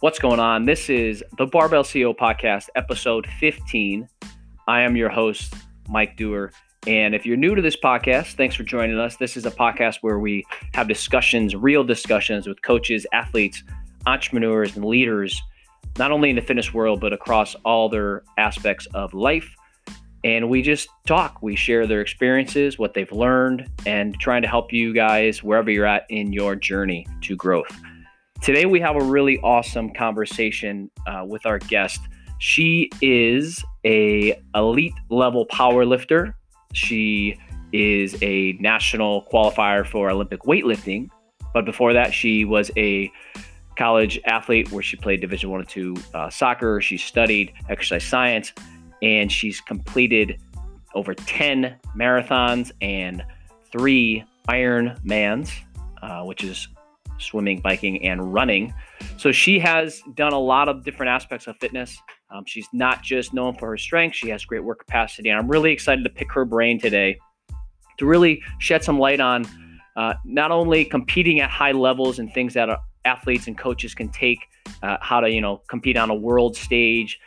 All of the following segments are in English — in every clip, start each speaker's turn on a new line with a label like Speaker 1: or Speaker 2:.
Speaker 1: What's going on? This is the Barbell CEO Podcast, episode 15. I am your host, Mike Dewar. And if you're new to this podcast, thanks for joining us. This is a podcast where we have discussions, real discussions with coaches, athletes, entrepreneurs, and leaders, not only in the fitness world, but across all their aspects of life. And we just talk, we share their experiences, what they've learned, and trying to help you guys wherever you're at in your journey to growth. Today, we have a really awesome conversation uh, with our guest. She is a elite level power lifter. She is a national qualifier for Olympic weightlifting. But before that, she was a college athlete where she played Division One and Two uh, soccer. She studied exercise science, and she's completed over ten marathons and three Ironmans, uh, which is swimming, biking, and running. So she has done a lot of different aspects of fitness. Um, she's not just known for her strength, she has great work capacity. And I'm really excited to pick her brain today to really shed some light on uh, not only competing at high levels and things that athletes and coaches can take, uh, how to, you know, compete on a world stage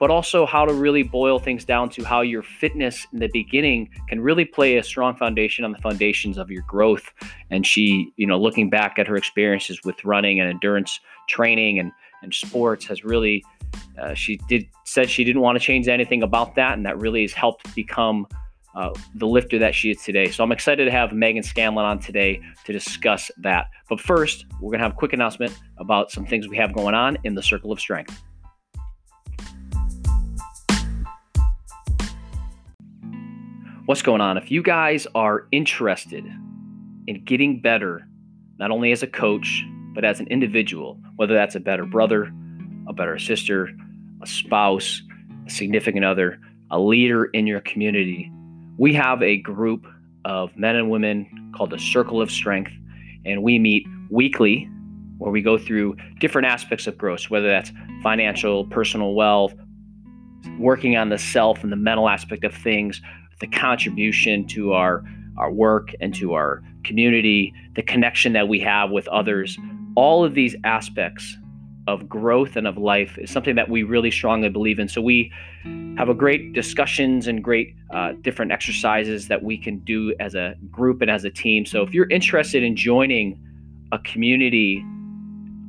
Speaker 1: but also how to really boil things down to how your fitness in the beginning can really play a strong foundation on the foundations of your growth. And she, you know, looking back at her experiences with running and endurance training and, and sports has really, uh, she did said she didn't want to change anything about that. And that really has helped become uh, the lifter that she is today. So I'm excited to have Meghan Scanlon on today to discuss that. But first, we're going to have a quick announcement about some things we have going on in the Circle of Strength. What's going on. If you guys are interested in getting better, not only as a coach, but as an individual, whether that's a better brother, a better sister, a spouse, a significant other, a leader in your community, we have a group of men and women called the Circle of Strength, and we meet weekly where we go through different aspects of growth, whether that's financial, personal wealth, working on the self and the mental aspect of things, the contribution to our our work and to our community, the connection that we have with others, all of these aspects of growth and of life is something that we really strongly believe in. So we have a great discussions and great uh, different exercises that we can do as a group and as a team. So if you're interested in joining a community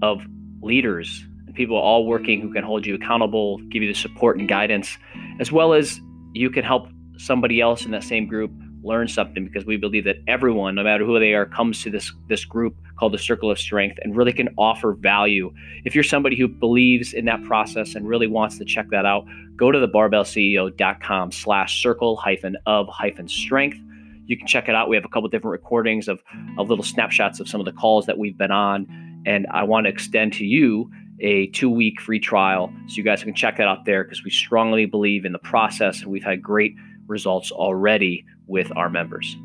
Speaker 1: of leaders and people all working who can hold you accountable, give you the support and guidance, as well as you can help somebody else in that same group learn something because we believe that everyone no matter who they are comes to this this group called the circle of strength and really can offer value. If you're somebody who believes in that process and really wants to check that out go to the barbellceo.com slash circle hyphen of hyphen strength. You can check it out. We have a couple different recordings of, of little snapshots of some of the calls that we've been on. And i want to extend to you a two week free trial so you guys can check that out there because we strongly believe in the process and we've had great results already with our members.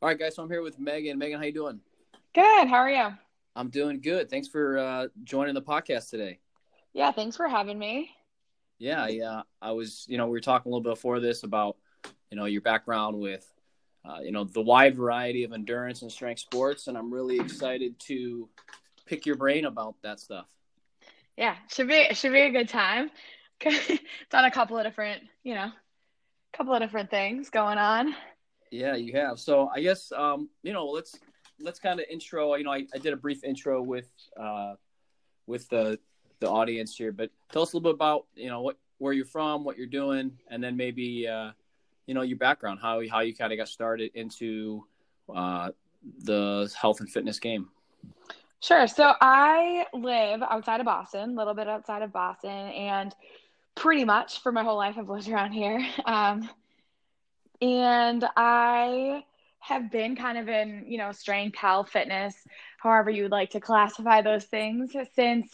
Speaker 1: All right, guys. So I'm here with Meghan. Meghan, how you doing?
Speaker 2: Good. How are you?
Speaker 1: I'm doing good. Thanks for uh, joining the podcast today.
Speaker 2: Yeah, thanks for having me.
Speaker 1: Yeah, yeah. I was, you know, we were talking a little bit before this about, you know, your background with, uh, you know, the wide variety of endurance and strength sports, and I'm really excited to pick your brain about that stuff
Speaker 2: yeah, should be should be a good time. Done a couple of different, you know, a couple of different things going on.
Speaker 1: Yeah, you have. So I guess um, you know, let's let's kind of intro. You know, I, I did a brief intro with uh, with the the audience here, but tell us a little bit about you know what where you're from, what you're doing, and then maybe uh, you know your background, how how you kind of got started into uh, the health and fitness game.
Speaker 2: Sure. So I live outside of Boston, a little bit outside of Boston, and pretty much for my whole life I've lived around here. Um, and I have been kind of in, you know, strength, health, fitness, however you would like to classify those things since,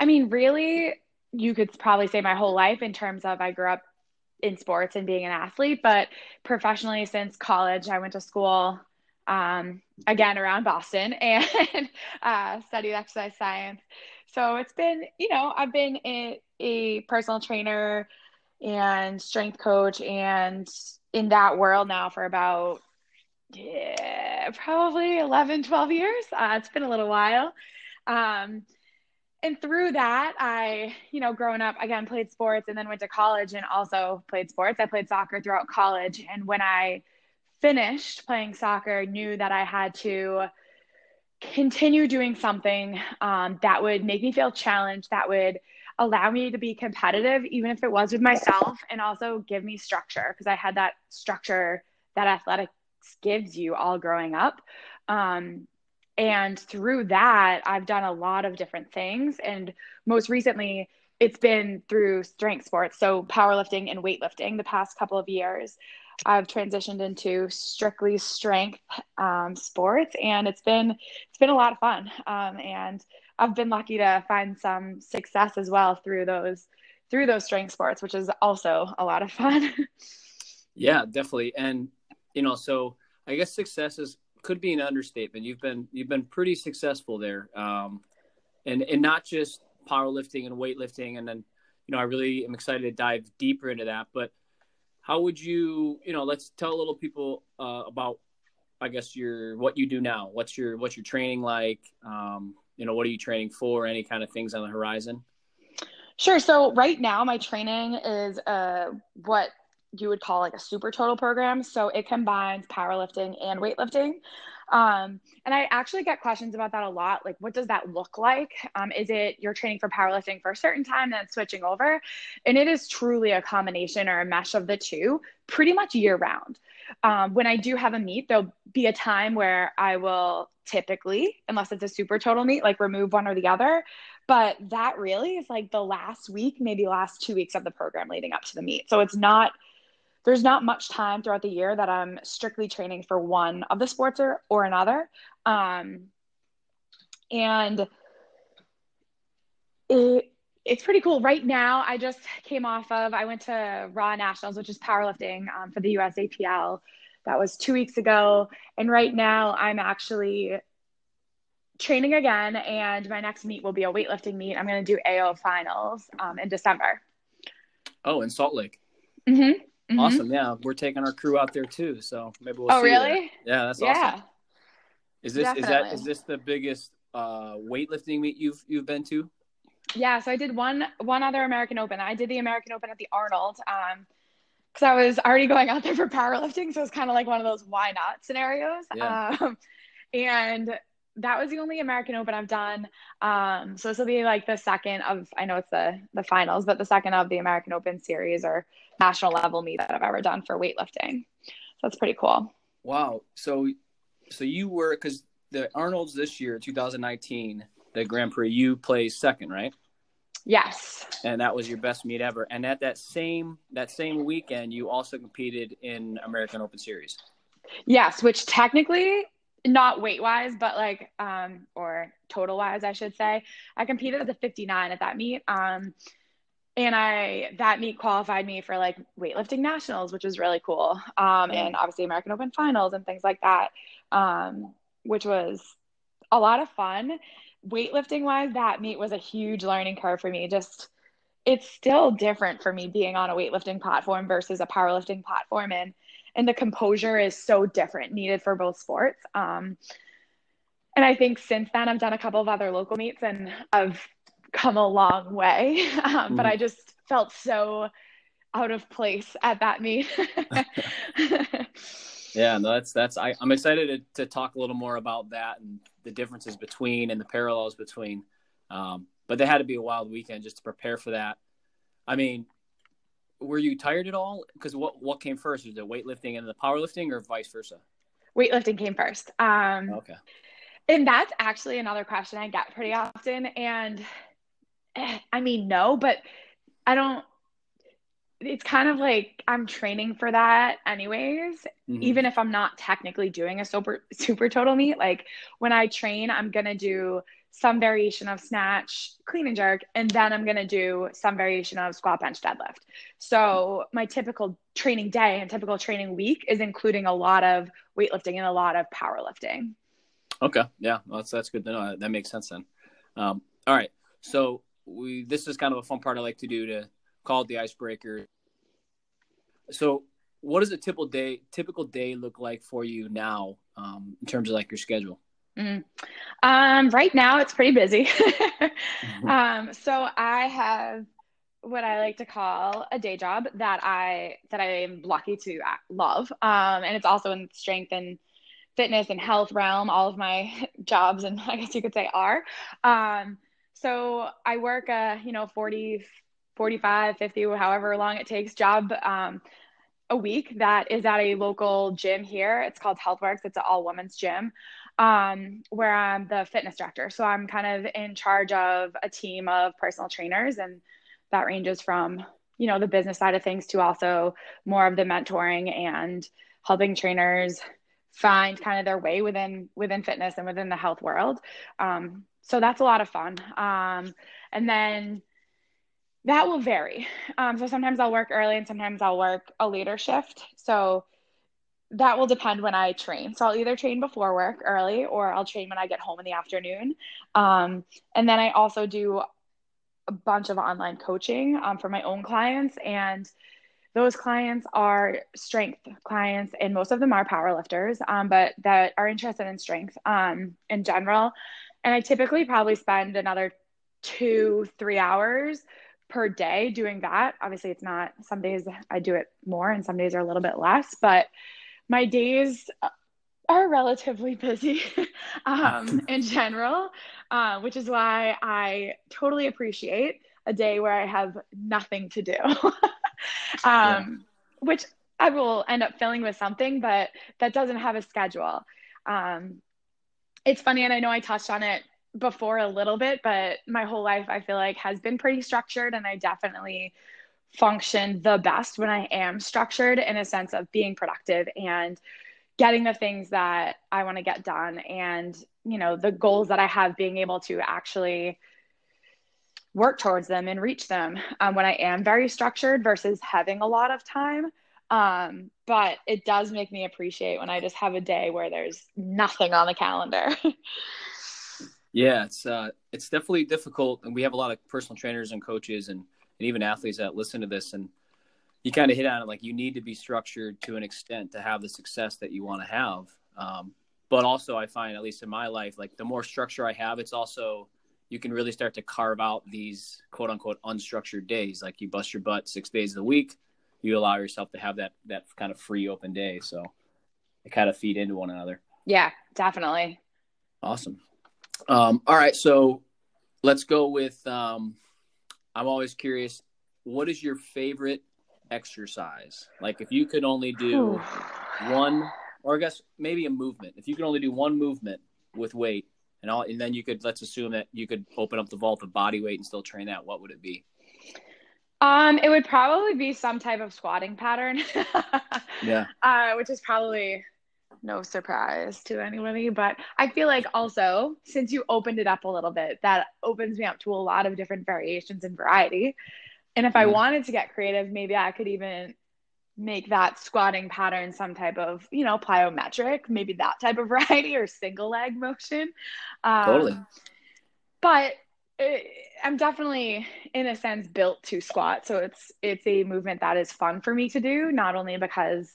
Speaker 2: I mean, really, you could probably say my whole life in terms of I grew up in sports and being an athlete, but professionally since college, I went to school um, again around Boston and uh, studied exercise science. So it's been, you know, I've been a, a personal trainer and strength coach and in that world now for about yeah, probably 11, 12 years. Uh, it's been a little while. Um, and through that, I, you know, growing up, again, played sports and then went to college and also played sports. I played soccer throughout college. And when I finished playing soccer, knew that I had to continue doing something um, that would make me feel challenged, that would allow me to be competitive, even if it was with myself, and also give me structure because I had that structure that athletics gives you all growing up. Um, and through that, I've done a lot of different things. And most recently, it's been through strength sports, so powerlifting and weightlifting the past couple of years. I've transitioned into strictly strength um, sports, and it's been it's been a lot of fun. Um, and I've been lucky to find some success as well through those through those strength sports, which is also a lot of fun.
Speaker 1: yeah, definitely. And you know, so I guess success is could be an understatement. You've been you've been pretty successful there, um, and and not just powerlifting and weightlifting. And then you know, I really am excited to dive deeper into that, but how would you you know let's tell a little people uh, about i guess your what you do now. What's your what's your training like? Um, you know what are you training for? Any kind of things on the horizon?
Speaker 2: Sure. So right now my training is uh, what you would call like a super total program. So it combines powerlifting and weightlifting um, and I actually get questions about that a lot. Like, what does that look like? Um, is it you're training for powerlifting for a certain time, then switching over? And it is truly a combination or a mesh of the two, pretty much year round. Um, when I do have a meet, there'll be a time where I will typically, unless it's a super total meet, like remove one or the other. But that really is like the last week, maybe last two weeks of the program leading up to the meet. So it's not there's not much time throughout the year that I'm strictly training for one of the sports or, or another. Um, and it, it's pretty cool. Right now, I just came off of, I went to Raw Nationals, which is powerlifting um, for the USAPL. That was two weeks ago. And right now, I'm actually training again. And my next meet will be a weightlifting meet. I'm going to do AO finals um, in December.
Speaker 1: Oh, in Salt Lake.
Speaker 2: Mm-hmm.
Speaker 1: Mm-hmm. Awesome. Yeah, we're taking our crew out there too, so maybe we'll. See.
Speaker 2: Oh, really?
Speaker 1: Yeah, that's yeah. awesome. Is this Definitely. is that is this the biggest uh, weightlifting meet you've you've been to?
Speaker 2: Yeah, so I did one one other American Open. I did the American Open at the Arnold. Um, because I was already going out there for powerlifting, so it's kind of like one of those why not scenarios. Yeah. Um, and that was the only American Open I've done. Um, so this will be like the second of I know it's the the finals, but the second of the American Open series or national level meet that I've ever done for weightlifting. So that's pretty cool.
Speaker 1: Wow. So so you were because the Arnold's this year, 2019, the Grand Prix, you placed second, right?
Speaker 2: Yes.
Speaker 1: And that was your best meet ever. And at that same that same weekend, you also competed in American Open Series.
Speaker 2: Yes, which technically not weight wise, but like um or total wise, I should say. I competed at the 59 at that meet. Um and I that meet qualified me for like weightlifting nationals, which was really cool. Um and obviously American Open finals and things like that. Um which was a lot of fun. Weightlifting wise, that meet was a huge learning curve for me. Just it's still different for me being on a weightlifting platform versus a powerlifting platform and and the composure is so different needed for both sports. Um, and I think since then I've done a couple of other local meets and I've come a long way. Um, mm But I just felt so out of place at that meet.
Speaker 1: yeah, no, that's that's I, am excited to, to talk a little more about that and the differences between and the parallels between. Um, but they had to be a wild weekend just to prepare for that. I mean, were you tired at all? Because what what came first? Was it weightlifting and the powerlifting, or vice versa?
Speaker 2: Weightlifting came first. Um,
Speaker 1: okay.
Speaker 2: And that's actually another question I get pretty often. And eh, I mean, no, but I don't. It's kind of like I'm training for that anyways, mm-hmm. even if I'm not technically doing a super super total meet. Like when I train, I'm gonna do some variation of snatch, clean and jerk, and then I'm going to do some variation of squat, bench, deadlift. So my typical training day and typical training week is including a lot of weightlifting and a lot of powerlifting.
Speaker 1: Okay, yeah, well, that's that's good to know. That makes sense then. Um, all right, so we this is kind of a fun part I like to do to call it the icebreaker. So what does a typical day typical day look like for you now um, in terms of like your schedule?
Speaker 2: Mm. Um, right now, it's pretty busy. mm-hmm. um, so I have what I like to call a day job that I that I am lucky to love, um, and it's also in strength and fitness and health realm. All of my jobs, and I guess you could say, are. Um, so I work a you know 40, 45, 50, however long it takes job um, a week that is at a local gym here. It's called HealthWorks. It's an all women's gym um, where I'm the fitness director. So I'm kind of in charge of a team of personal trainers, and that ranges from you know the business side of things to also more of the mentoring and helping trainers find kind of their way within within fitness and within the health world. Um, so that's a lot of fun. Um, and then that will vary. Um, so sometimes I'll work early and sometimes I'll work a later shift. So that will depend when I train. So I'll either train before work early or I'll train when I get home in the afternoon. Um, and then I also do a bunch of online coaching um, for my own clients. And those clients are strength clients, and most of them are powerlifters, um, but that are interested in strength um, in general. And I typically probably spend another two, three hours per day doing that. Obviously, it's not, some days I do it more and some days are a little bit less, but my days are relatively busy um, in general, uh, which is why I totally appreciate a day where I have nothing to do, um, yeah. which I will end up filling with something, but that doesn't have a schedule. Um, it's funny, and I know I touched on it before a little bit, but my whole life I feel like has been pretty structured, and I definitely function the best when I am structured in a sense of being productive and getting the things that I want to get done and you know the goals that I have being able to actually work towards them and reach them um, when I am very structured versus having a lot of time. Um, but it does make me appreciate when I just have a day where there's nothing on the calendar.
Speaker 1: yeah, it's uh, it's definitely difficult, and we have a lot of personal trainers and coaches and and even athletes that listen to this and you kind of hit on it like you need to be structured to an extent to have the success that you want to have. Um, but also i find at least in my life like the more structure i have it's also you can really start to carve out these quote unquote unstructured days. Like you bust your butt six days a week you allow yourself to have that that kind of free open day. So they kind of feed into one another.
Speaker 2: Yeah definitely.
Speaker 1: Awesome. Um, all right so let's go with um, I'm always curious, what is your favorite exercise? Like if you could only do one, or I guess maybe a movement. If you could only do one movement with weight, and all, and then you could let's assume that you could open up the vault of body weight and still train that. What would it be?
Speaker 2: Um, it would probably be some type of squatting pattern.
Speaker 1: yeah.
Speaker 2: Uh, which is probably no surprise to anybody. But I feel like also, since you opened it up a little bit, that opens me up to a lot of different variations and variety. And if I mm-hmm. wanted to get creative, maybe I could even make that squatting pattern some type of, you know, plyometric, maybe that type of variety or single leg motion. Um, totally. But I'm definitely, in a sense, built to squat. So it's it's a movement that is fun for me to do, not only because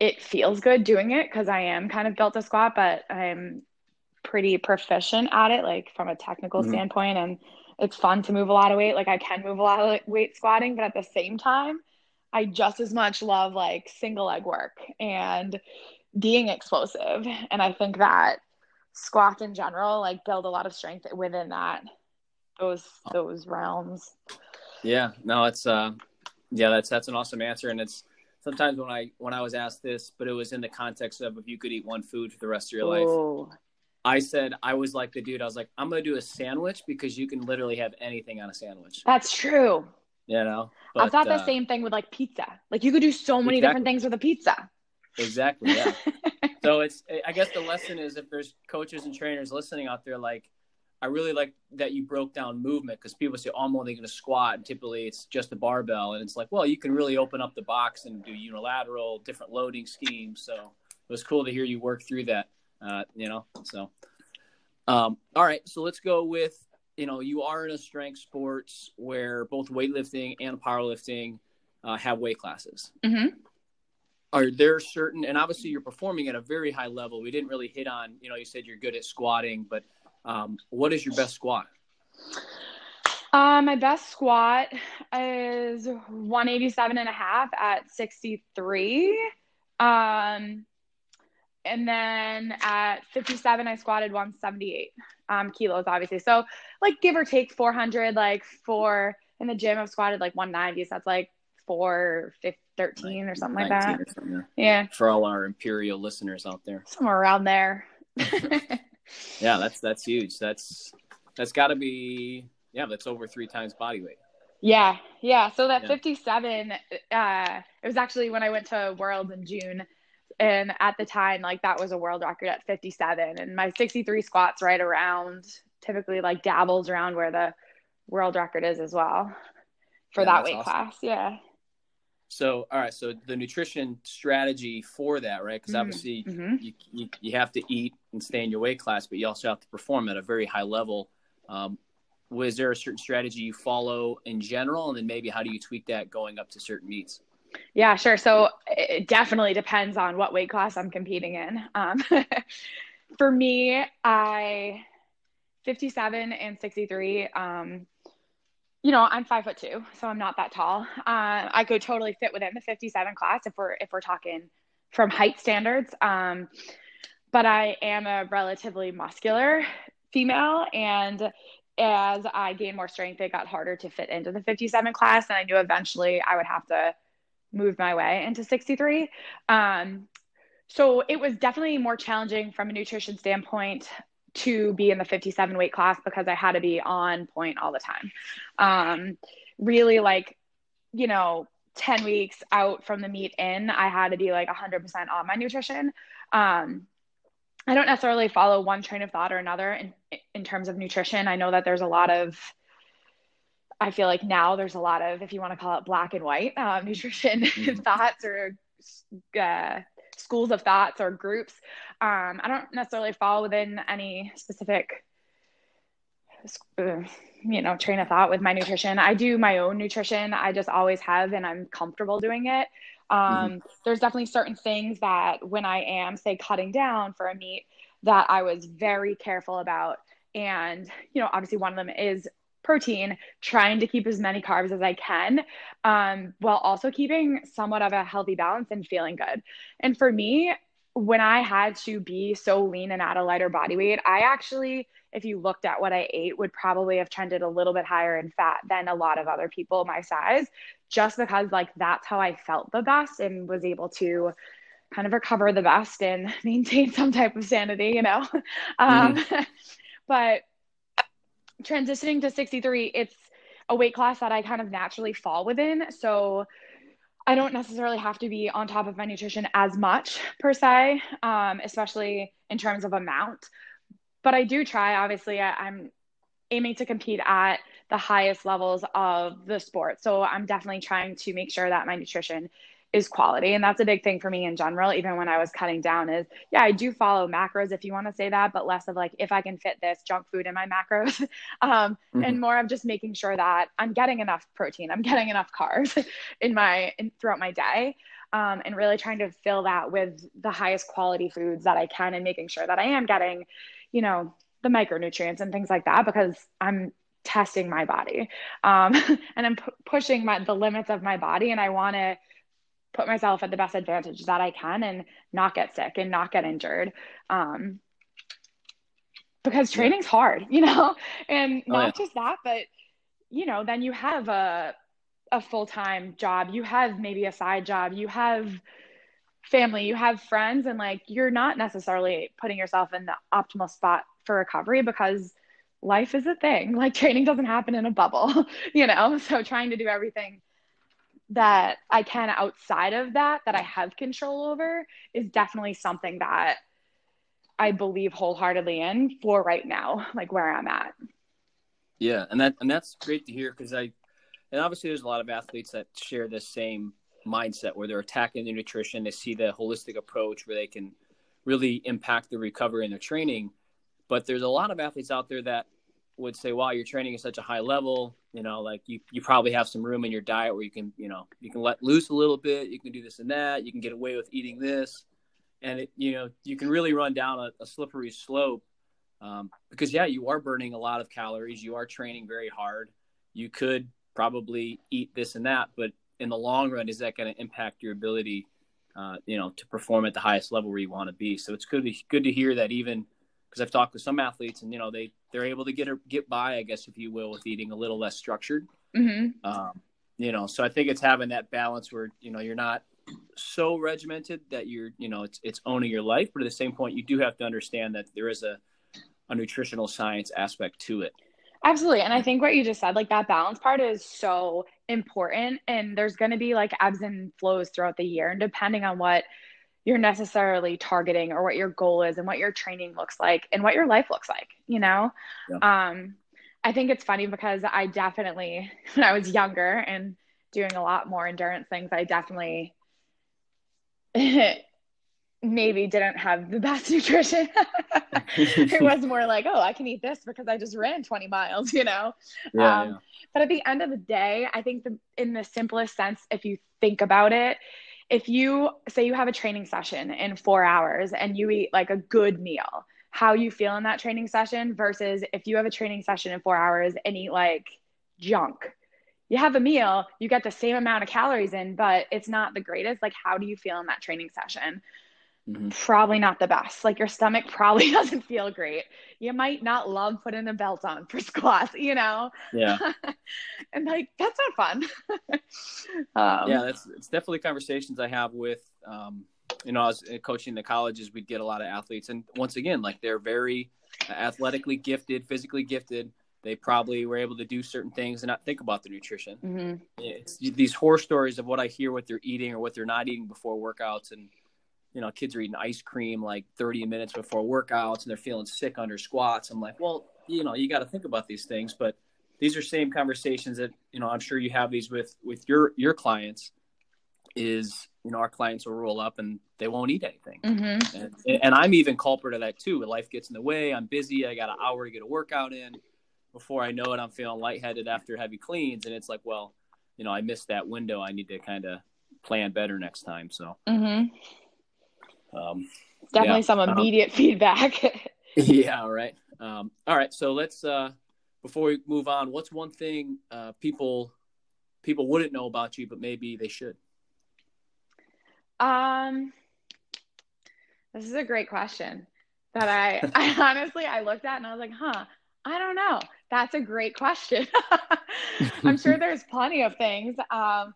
Speaker 2: it feels good doing it because I am kind of built to squat, but I'm pretty proficient at it, like from a technical mm-hmm. standpoint. And it's fun to move a lot of weight. Like I can move a lot of weight squatting, but at the same time, I just as much love like single leg work and being explosive. And I think that squats in general like build a lot of strength within that those those realms.
Speaker 1: Yeah, no, it's uh yeah, that's that's an awesome answer and it's sometimes when I when I was asked this, but it was in the context of if you could eat one food for the rest of your life. I said I was like the dude. I was like, I'm gonna do a sandwich because you can literally have anything on a sandwich.
Speaker 2: That's true.
Speaker 1: You know,
Speaker 2: but, I thought the uh, same thing with like pizza. Like you could do so many exactly. different things with a pizza.
Speaker 1: Exactly. Yeah. so it's. I guess the lesson is if there's coaches and trainers listening out there, like I really like that you broke down movement because people say, oh, I'm only going to squat. And typically it's just a barbell. And it's like, well, you can really open up the box and do unilateral, different loading schemes. So it was cool to hear you work through that, uh, you know? So, um, all right. So let's go with, you know, you are in a strength sports where both weightlifting and powerlifting uh, have weight classes.
Speaker 2: Mm-hmm.
Speaker 1: are there certain and obviously you're performing at a very high level we didn't really hit on you know you said you're good at squatting but um, what is your best squat?
Speaker 2: Um, my best squat is 187 and a half at 63 um, and then at 57 i squatted 178 um, kilos obviously. So like give or take 400 like for in the gym i've squatted like 190 so that's like 4 13 or something like that. something. yeah.
Speaker 1: For all our imperial listeners out there.
Speaker 2: Somewhere around there
Speaker 1: yeah that's that's huge that's that's got to be yeah that's over three times body weight
Speaker 2: yeah yeah so that yeah. 57 uh it was actually when i went to worlds in june and at the time like that was a world record at 57 and my 63 squats right around typically like dabbles around where the world record is as well for yeah, that weight awesome. class yeah
Speaker 1: so all right so the nutrition strategy for that right because mm-hmm. obviously mm-hmm. You, you, you have to eat and stay in your weight class but you also have to perform at a very high level um, was there a certain strategy you follow in general and then maybe how do you tweak that going up to certain meets
Speaker 2: yeah, sure. So it definitely depends on what weight class I'm competing in. Um, for me, I 57 and 63. Um, you know, I'm five foot two, so I'm not that tall. Uh, I could totally fit within the 57 class if we're if we're talking from height standards. Um, but I am a relatively muscular female, and as I gained more strength, it got harder to fit into the 57 class, and I knew eventually I would have to move my way into 63. Um, so it was definitely more challenging from a nutrition standpoint to be in the 57 weight class because I had to be on point all the time. Um, really, like, you know, 10 weeks out from the meet in, I had to be like 100% on my nutrition. Um, I don't necessarily follow one train of thought or another in, in terms of nutrition. I know that there's a lot of I feel like now there's a lot of, if you want to call it black and white, um, nutrition mm-hmm. thoughts or uh, schools of thoughts or groups. Um, I don't necessarily fall within any specific, uh, you know, train of thought with my nutrition. I do my own nutrition. I just always have, and I'm comfortable doing it. Um, mm-hmm. There's definitely certain things that when I am, say, cutting down for a meet, that I was very careful about. And, you know, obviously one of them is protein, trying to keep as many carbs as I can, um, while also keeping somewhat of a healthy balance and feeling good. And for me, when I had to be so lean and at a lighter body weight, I actually, if you looked at what I ate, would probably have trended a little bit higher in fat than a lot of other people my size, just because like that's how I felt the best and was able to kind of recover the best and maintain some type of sanity, you know. Um, mm-hmm. but transitioning to 63, it's a weight class that I kind of naturally fall within. So I don't necessarily have to be on top of my nutrition as much per se, um, especially in terms of amount. But I do try, obviously, I, I'm aiming to compete at the highest levels of the sport. So I'm definitely trying to make sure that my nutrition is quality and that's a big thing for me in general even when i was cutting down is yeah i do follow macros if you want to say that but less of like if i can fit this junk food in my macros um, mm-hmm. and more of just making sure that i'm getting enough protein i'm getting enough carbs in my in, throughout my day um, and really trying to fill that with the highest quality foods that i can and making sure that i am getting you know the micronutrients and things like that because i'm testing my body um, and i'm p- pushing my the limits of my body and i want to put myself at the best advantage that I can and not get sick and not get injured. Um, because training's yeah. hard, you know, and not oh, yeah. just that, but you know, then you have a a full time job, you have maybe a side job, you have family, you have friends, and like you're not necessarily putting yourself in the optimal spot for recovery because life is a thing. Like training doesn't happen in a bubble, you know. So trying to do everything that I can outside of that, that I have control over, is definitely something that I believe wholeheartedly in for right now, like where I'm at.
Speaker 1: Yeah, and that and that's great to hear because I, and obviously there's a lot of athletes that share this same mindset where they're attacking their nutrition. They see the holistic approach where they can really impact the recovery and their training. But there's a lot of athletes out there that would say, "Wow, you're training at such a high level. You know, like you you probably have some room in your diet where you can, you know, you can let loose a little bit. You can do this and that. You can get away with eating this, and it, you know, you can really run down a, a slippery slope um, because yeah, you are burning a lot of calories. You are training very hard. You could probably eat this and that, but in the long run, is that going to impact your ability, uh, you know, to perform at the highest level where you want to be? So it's good to good to hear that even because I've talked with some athletes and you know they they're able to get a, get by, I guess, if you will, with eating a little less structured.
Speaker 2: Mm-hmm.
Speaker 1: Um, you know, so I think it's having that balance where you know you're not so regimented that you're you know it's it's owning your life, but at the same point you do have to understand that there is a a nutritional science aspect to it.
Speaker 2: Absolutely. And I think what you just said, like that balance part is so important. And there's going to be like ebbs and flows throughout the year. And depending on what you're necessarily targeting or what your goal is and what your training looks like and what your life looks like, you know? Yeah. Um, I think it's funny because I definitely, when I was younger and doing a lot more endurance things, I definitely maybe didn't have the best nutrition. it was more like, oh, I can eat this because I just ran 20 miles, you know?
Speaker 1: Yeah, um, yeah.
Speaker 2: But at the end of the day, I think the, in the simplest sense, if you think about it, if you say you have a training session in four hours and you eat like a good meal, how you feel in that training session versus if you have a training session in four hours and eat like junk. You have a meal, you get the same amount of calories in, but it's not the greatest. Like, how do you feel in that training session? Mm-hmm. Probably not the best. Like, your stomach probably doesn't feel great. You might not love putting a belt on for squats, you know?
Speaker 1: Yeah.
Speaker 2: and like, that's not fun.
Speaker 1: um, yeah, that's it's definitely conversations I have with, um, you know, I was uh, coaching the colleges, we'd get a lot of athletes. And once again, like they're very athletically gifted, physically gifted. They probably were able to do certain things and not think about the nutrition.
Speaker 2: Mm-hmm.
Speaker 1: It's these horror stories of what I hear, what they're eating or what they're not eating before workouts. And, you know, kids are eating ice cream like 30 minutes before workouts and they're feeling sick under squats. I'm like, well, you know, you got to think about these things, but these are same conversations that, you know, I'm sure you have these with, with your, your clients is, you know, our clients will roll up and they won't eat anything.
Speaker 2: Mm-hmm.
Speaker 1: And, and I'm even culprit of that too. Life gets in the way. I'm busy. I got an hour to get a workout in before I know it. I'm feeling lightheaded after heavy cleans. And it's like, well, you know, I missed that window. I need to kind of plan better next time. So,
Speaker 2: mm-hmm.
Speaker 1: Um,
Speaker 2: Definitely
Speaker 1: yeah.
Speaker 2: some um, immediate um, feedback.
Speaker 1: yeah. Right. Um, all right. So let's uh, before we move on, what's one thing uh, people people wouldn't know about you, but maybe they should?
Speaker 2: Um, this is a great question that I, I honestly I looked at and I was like, huh, I don't know. That's a great question. I'm sure there's plenty of things. Um,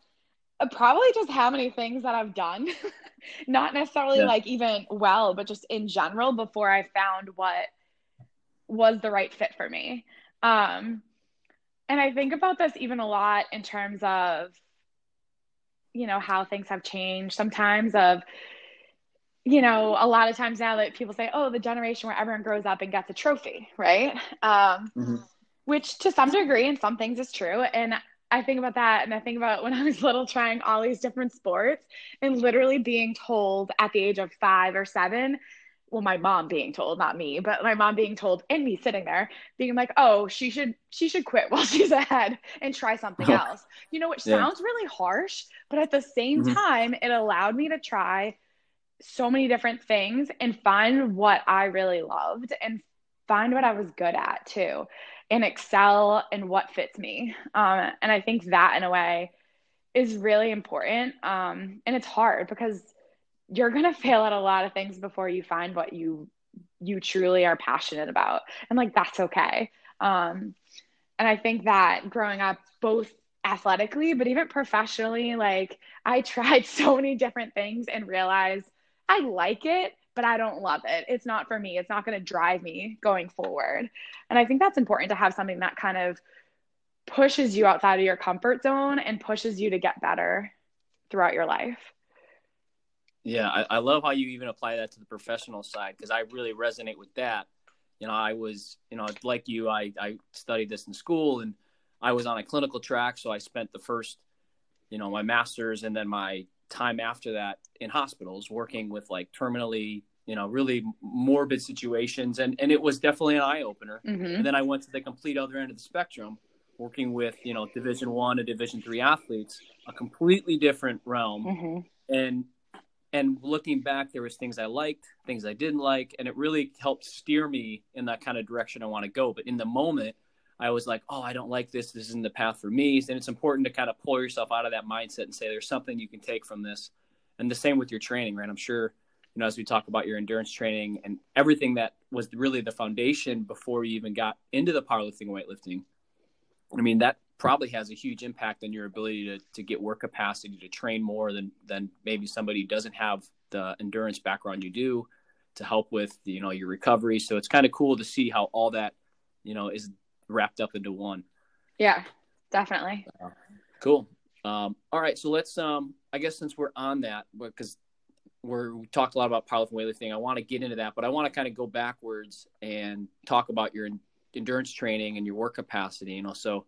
Speaker 2: probably just how many things that I've done not necessarily yeah. like even well, but just in general before I found what was the right fit for me. Um, and I think about this even a lot in terms of, you know, how things have changed sometimes of, you know, a lot of times now that people say, oh, the generation where everyone grows up and gets a trophy, right? Um,
Speaker 1: mm-hmm.
Speaker 2: Which to some degree, in some things, is true. And I think about that and I think about when I was little trying all these different sports and literally being told at the age of five or seven, well, my mom being told, not me, but my mom being told and me sitting there being like, oh, she should she should quit while she's ahead and try something oh. else. You know, which yeah. sounds really harsh, but at the same mm-hmm. time, it allowed me to try so many different things and find what I really loved and find what I was good at too and excel in what fits me. Um, and I think that in a way is really important. Um, and it's hard because you're going to fail at a lot of things before you find what you you truly are passionate about and like that's okay um and i think that growing up both athletically but even professionally like i tried so many different things and realized i like it but I don't love it. It's not for me. It's not going to drive me going forward. And I think that's important to have something that kind of pushes you outside of your comfort zone and pushes you to get better throughout your life.
Speaker 1: Yeah, I, I love how you even apply that to the professional side because I really resonate with that. You know, I was, you know, like you, I, I studied this in school and I was on a clinical track. So I spent the first, you know, my master's and then my time after that in hospitals working with like terminally you know, really morbid situations. And, and it was definitely an eye opener.
Speaker 2: Mm-hmm.
Speaker 1: And then I went to the complete other end of the spectrum, working with, you know, division one and division three athletes, a completely different realm.
Speaker 2: Mm-hmm.
Speaker 1: And, and looking back, there was things I liked, things I didn't like, and it really helped steer me in that kind of direction I want to go. But in the moment, I was like, oh, I don't like this. This isn't the path for me. And it's important to kind of pull yourself out of that mindset and say, there's something you can take from this. And the same with your training, right? I'm sure, you know, as we talk about your endurance training and everything that was really the foundation before you even got into the powerlifting, weightlifting. I mean, that probably has a huge impact on your ability to, to get work capacity, to train more than, than maybe somebody doesn't have the endurance background you do to help with, you know, your recovery. So it's kind of cool to see how all that, you know, is wrapped up into one.
Speaker 2: Yeah, definitely.
Speaker 1: Uh, cool. Um, all right, so let's. Um, I guess since we're on that, because we're we talked a lot about powerlifting weightlifting, I want to get into that, but I want to kind of go backwards and talk about your endurance training and your work capacity. You know, so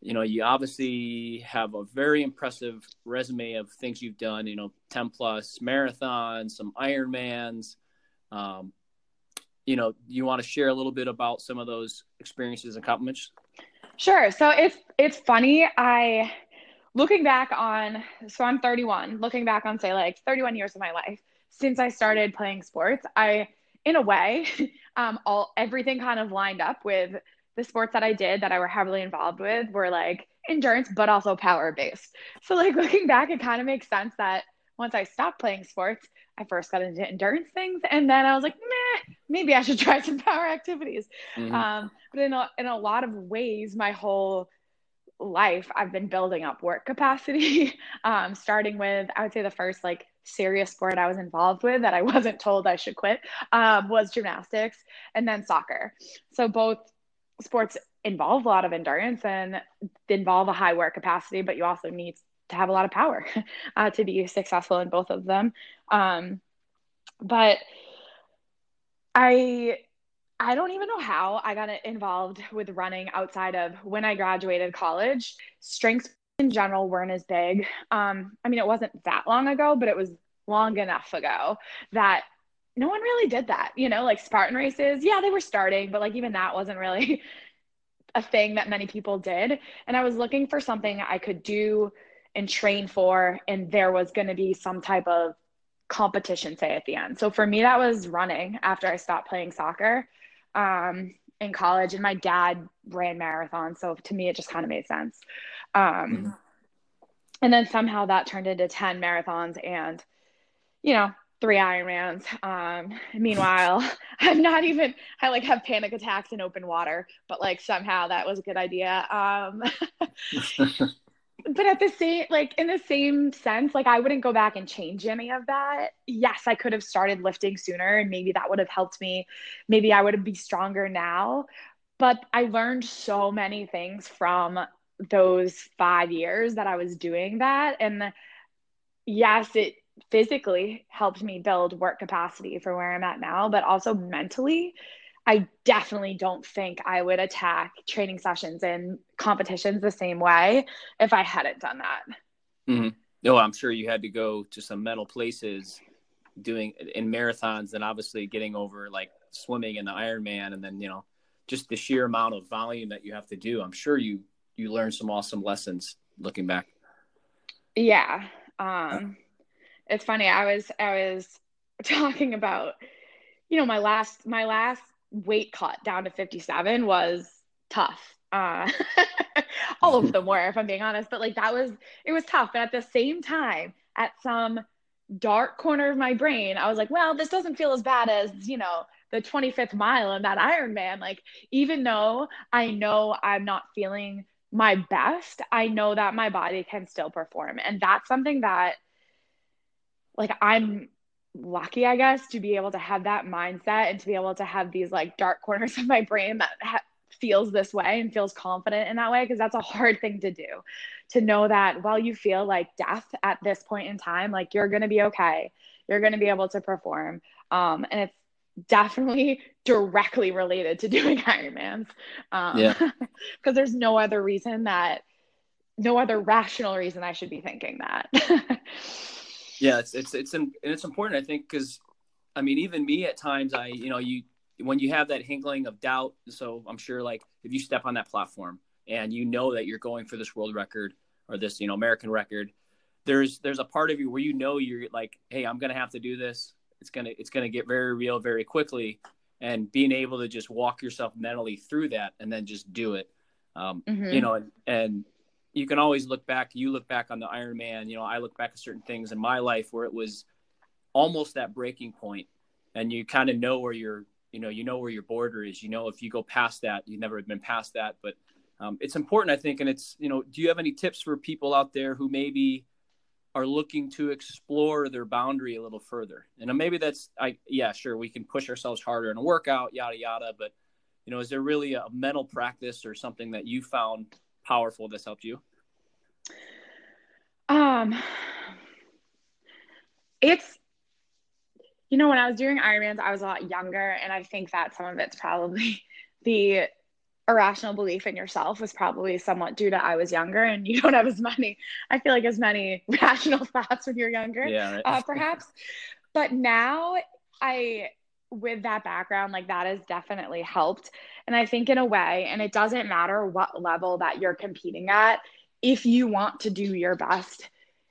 Speaker 1: you know you obviously have a very impressive resume of things you've done. You know, ten plus marathons, some Ironmans. Um, you know, you want to share a little bit about some of those experiences and accomplishments?
Speaker 2: Sure. So it's it's funny. I looking back on so I'm 31. Looking back on say like 31 years of my life since I started playing sports, I in a way, um, all everything kind of lined up with the sports that I did that I were heavily involved with were like endurance, but also power based. So like looking back, it kind of makes sense that once I stopped playing sports, I first got into endurance things, and then I was like, meh, maybe I should try some power activities. Mm-hmm. Um, but in a, in a lot of ways, my whole life, I've been building up work capacity. um, starting with, I would say, the first like serious sport I was involved with that I wasn't told I should quit um, was gymnastics, and then soccer. So both sports involve a lot of endurance and involve a high work capacity, but you also need to have a lot of power uh, to be successful in both of them. Um, but I I don't even know how I got involved with running outside of when I graduated college. Strengths in general weren't as big. Um, I mean, it wasn't that long ago, but it was long enough ago that no one really did that. You know, like Spartan races, yeah, they were starting, but like even that wasn't really a thing that many people did. And I was looking for something I could do and train for and there was going to be some type of competition say at the end. So for me that was running after i stopped playing soccer um, in college and my dad ran marathons so to me it just kind of made sense. Um, mm-hmm. and then somehow that turned into 10 marathons and you know three ironmans. Um, meanwhile i'm not even i like have panic attacks in open water but like somehow that was a good idea. Um, but at the same like in the same sense like i wouldn't go back and change any of that. Yes i could have started lifting sooner and maybe that would have helped me. Maybe i would be stronger now. But i learned so many things from those five years that i was doing that. And yes it physically helped me build work capacity for where i'm at now but also mentally I definitely don't think I would attack training sessions and competitions the same way if I hadn't done that.
Speaker 1: Mm-hmm. No, I'm sure you had to go to some mental places doing in marathons and obviously getting over like swimming in the Ironman and then, you know, just the sheer amount of volume that you have to do. I'm sure you, you learned some awesome lessons looking back.
Speaker 2: Yeah. Um, it's funny. I was, I was talking about, you know, my last, my last weight cut down to 57 was tough. Uh, all of them were, if I'm being honest, but like that was, it was tough. But at the same time, at some dark corner of my brain, I was like, well, this doesn't feel as bad as, you know, the 25th mile and that Ironman. Like, even though I know I'm not feeling my best, I know that my body can still perform. And that's something that, like, I'm lucky, I guess, to be able to have that mindset and to be able to have these like dark corners of my brain that ha- feels this way and feels confident in that way because that's a hard thing to do. To know that while you feel like death at this point in time like you're going to be okay. You're going to be able to perform. Um, and it's definitely directly related to doing ironmans um, yeah. because there's no other reason that no other rational reason i should be thinking that
Speaker 1: yeah it's it's it's and it's important i think because I mean, even me at times, I, you know, you, when you have that hinkling of doubt, so I'm sure like if you step on that platform and you know that you're going for this world record or this, you know, American record, there's, there's a part of you where you know you're like, hey, I'm going to have to do this. It's going to, it's to get very real very quickly. And being able to just walk yourself mentally through that and then just do it. Um, mm-hmm. You know, and, and you can always look back. You look back on the Ironman. You know, I look back at certain things in my life where it was almost that breaking point, and you kind of know where your you know you know where your border is. You know, if you go past that, you've never been past that. But um, it's important, I think, and it's you know, do you have any tips for people out there who maybe are looking to explore their boundary a little further? And maybe that's I yeah, sure, we can push ourselves harder in a workout, yada yada, but you know, is there really a mental practice or something that you found powerful this helped you?
Speaker 2: Um, it's you know when I was doing Ironmans, I was a lot younger, and I think that some of it's probably the irrational belief in yourself was probably somewhat due to I was younger, and you don't have as many. I feel like as many rational thoughts when you're younger,
Speaker 1: yeah, right.
Speaker 2: uh, perhaps. But now I with that background, like that has definitely helped. And I think in a way, and it doesn't matter what level that you're competing at, if you want to do your best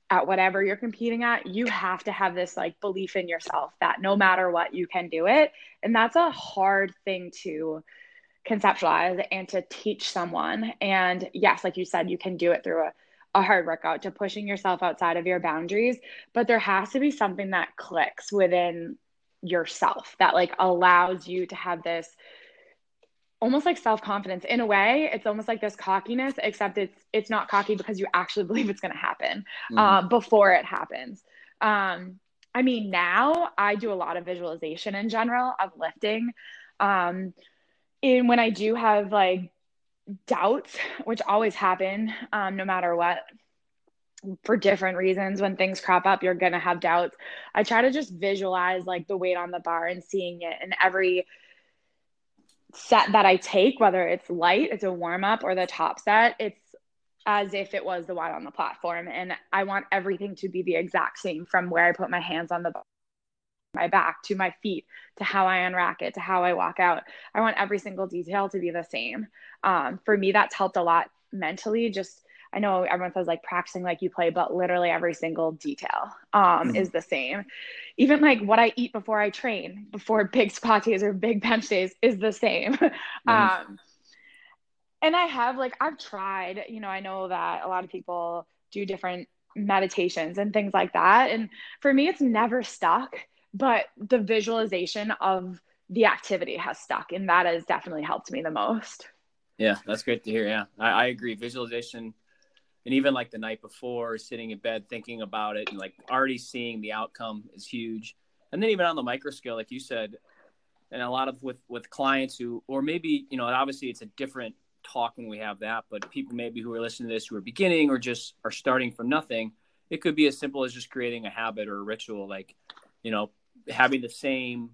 Speaker 2: at whatever you're competing at, you have to have this like belief in yourself that no matter what, you can do it. And that's a hard thing to conceptualize and to teach someone. And yes, like you said, you can do it through a a hard workout to pushing yourself outside of your boundaries but there has to be something that clicks within yourself that like allows you to have this almost like self-confidence. In a way it's almost like this cockiness except it's it's not cocky because you actually believe it's going to happen mm-hmm. uh, before it happens. Um, i mean now i do a lot of visualization in general of lifting. Um, and when i do have like doubts which always happen um, no matter what for different reasons when things crop up you're going to have doubts. I try to just visualize like the weight on the bar and seeing it and every set that i take whether it's light it's a warm up or the top set it's as if it was the one on the platform. And i want everything to be the exact same from where i put my hands on the my back to my feet to how i unrack it to how i walk out. I want every single detail to be the same. Um, for me that's helped a lot mentally just I know everyone says like practicing like you play, but literally every single detail um, mm-hmm. is the same. Even like what I eat before I train, before big squat days or big bench days, is the same. Um, and I have like I've tried. You know, I know that a lot of people do different meditations and things like that, and for me, it's never stuck. But the visualization of the activity has stuck, and that has definitely helped me the most.
Speaker 1: Yeah, that's great to hear. Yeah, I, I agree. Visualization and even like the night before sitting in bed thinking about it and like already seeing the outcome is huge. And then even on the micro scale like you said and a lot of with with clients who or maybe you know obviously it's a different talk when we have that but people maybe who are listening to this who are beginning or just are starting from nothing it could be as simple as just creating a habit or a ritual like you know having the same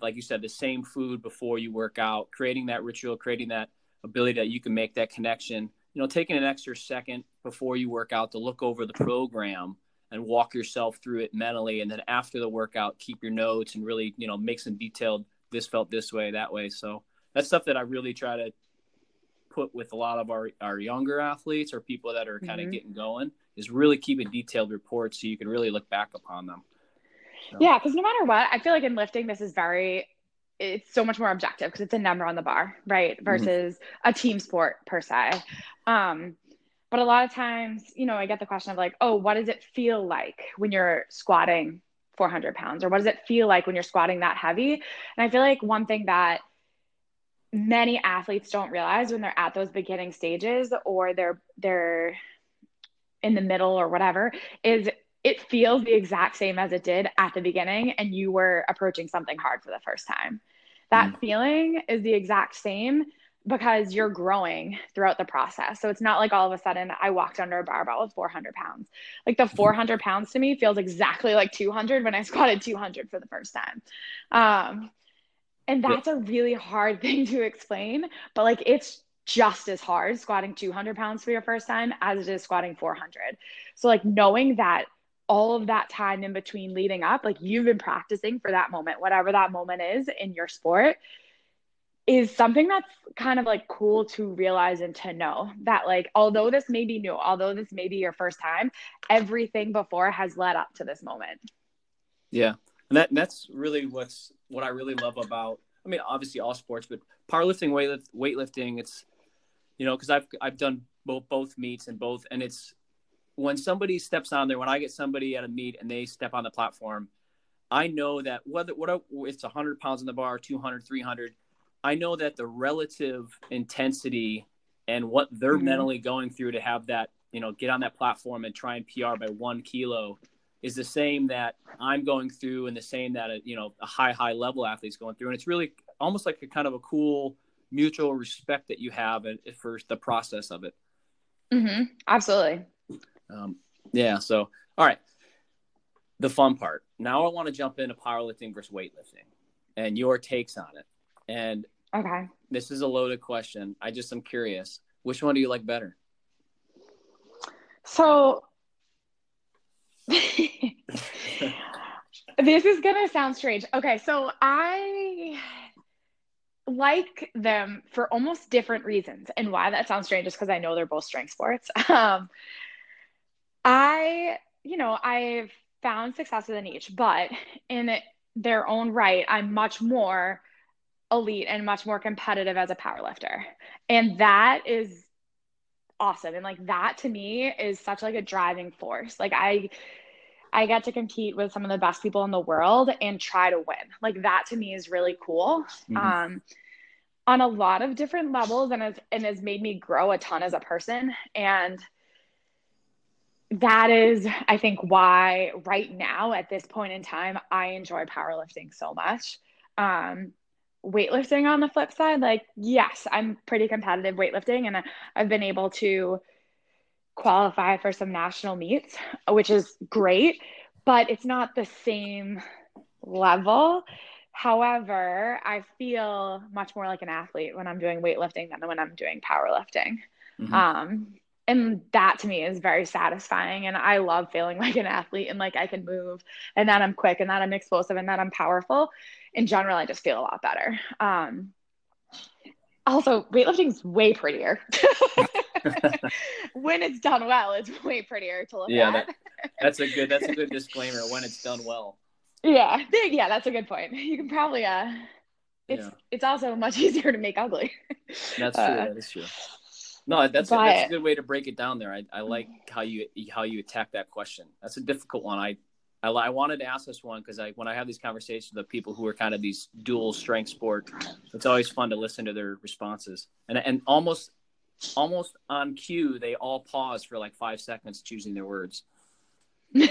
Speaker 1: like you said the same food before you work out creating that ritual creating that ability that you can make that connection you know, taking an extra second before you work out to look over the program and walk yourself through it mentally. And then after the workout, keep your notes and really, you know, make some detailed, this felt this way, that way. So that's stuff that I really try to put with a lot of our, our younger athletes or people that are kind of mm-hmm. getting going is really keeping detailed reports so you can really look back upon them.
Speaker 2: So. Yeah, because no matter what, I feel like in lifting, this is very it's so much more objective because it's a number on the bar, right? Mm-hmm. Versus mm-hmm. a team sport per se. Um, but a lot of times, you know, I get the question of like, oh, what does it feel like when you're squatting 400 pounds? Or what does it feel like when you're squatting that heavy? And I feel like one thing that many athletes don't realize when they're at those beginning stages or they're they're in the middle or whatever is it feels the exact same as it did at the beginning and you were approaching something hard for the first time. That mm. feeling is the exact same because you're growing throughout the process. So it's not like all of a sudden I walked under a barbell with 400 pounds. Like the 400 pounds to me feels exactly like 200 when I squatted 200 for the first time. Um, and that's a really hard thing to explain, but like it's just as hard squatting 200 pounds for your first time as it is squatting 400. So like knowing that all of that time in between leading up, like you've been practicing for that moment, whatever that moment is in your sport, is something that's kind of like cool to realize and to know that like although this may be new, although this may be your first time, everything before has led up to this moment.
Speaker 1: Yeah. And that that's really what's what I really love about I mean obviously all sports, but powerlifting, weightlift, weightlifting, it's you know, because I've I've done both both meets and both and it's when somebody steps on there, when I get somebody at a meet and they step on the platform, I know that whether what it's 100 pounds in the bar, 200, 300, I know that the relative intensity and what they're mm-hmm. mentally going through to have that, you know, get on that platform and try and PR by one kilo is the same that I'm going through and the same that, a, you know, a high, high level athlete's going through. And it's really almost like a kind of a cool mutual respect that you have for the process of it.
Speaker 2: Mm-hmm. Absolutely.
Speaker 1: Um, yeah. So, all right. The fun part. Now I want to jump into powerlifting versus weightlifting and your takes on it. And
Speaker 2: okay,
Speaker 1: this is a loaded question. I just am curious. Which one do you like better?
Speaker 2: So this is gonna sound strange. Okay, so I like them for almost different reasons, and why that sounds strange is because I know they're both strength sports. Um, I, you know, I've found success in each, but in their own right, I'm much more elite and much more competitive as a power lifter. And that is awesome. And like that to me is such like a driving force. Like I I get to compete with some of the best people in the world and try to win. Like that to me is really cool. Mm-hmm. Um on a lot of different levels and has and has made me grow a ton as a person. And that is, I think, why right now at this point in time I enjoy powerlifting so much. Um, weightlifting on the flip side, like, yes, I'm pretty competitive weightlifting and I've been able to qualify for some national meets, which is great, but it's not the same level. However, I feel much more like an athlete when I'm doing weightlifting than when I'm doing powerlifting. Mm-hmm. Um, and that to me is very satisfying. And I love feeling like an athlete and like I can move and that I'm quick and that I'm explosive and that I'm powerful in general, I just feel a lot better. Um, also, weightlifting is way prettier. when it's done well, it's way prettier to look
Speaker 1: yeah,
Speaker 2: at.
Speaker 1: That, that's a good that's a good disclaimer when it's done well.
Speaker 2: Yeah, yeah, that's a good point. You can probably uh it's yeah. it's also much easier to make ugly.
Speaker 1: That's true. Uh, that is true. No, that's but, a, that's a good way to break it down there. I, I like how you how you attack that question. That's a difficult one. I I, I wanted to ask this one because I when I have these conversations with people who are kind of these dual strength sport, it's always fun to listen to their responses. And and almost almost on cue, they all pause for like five seconds choosing their words.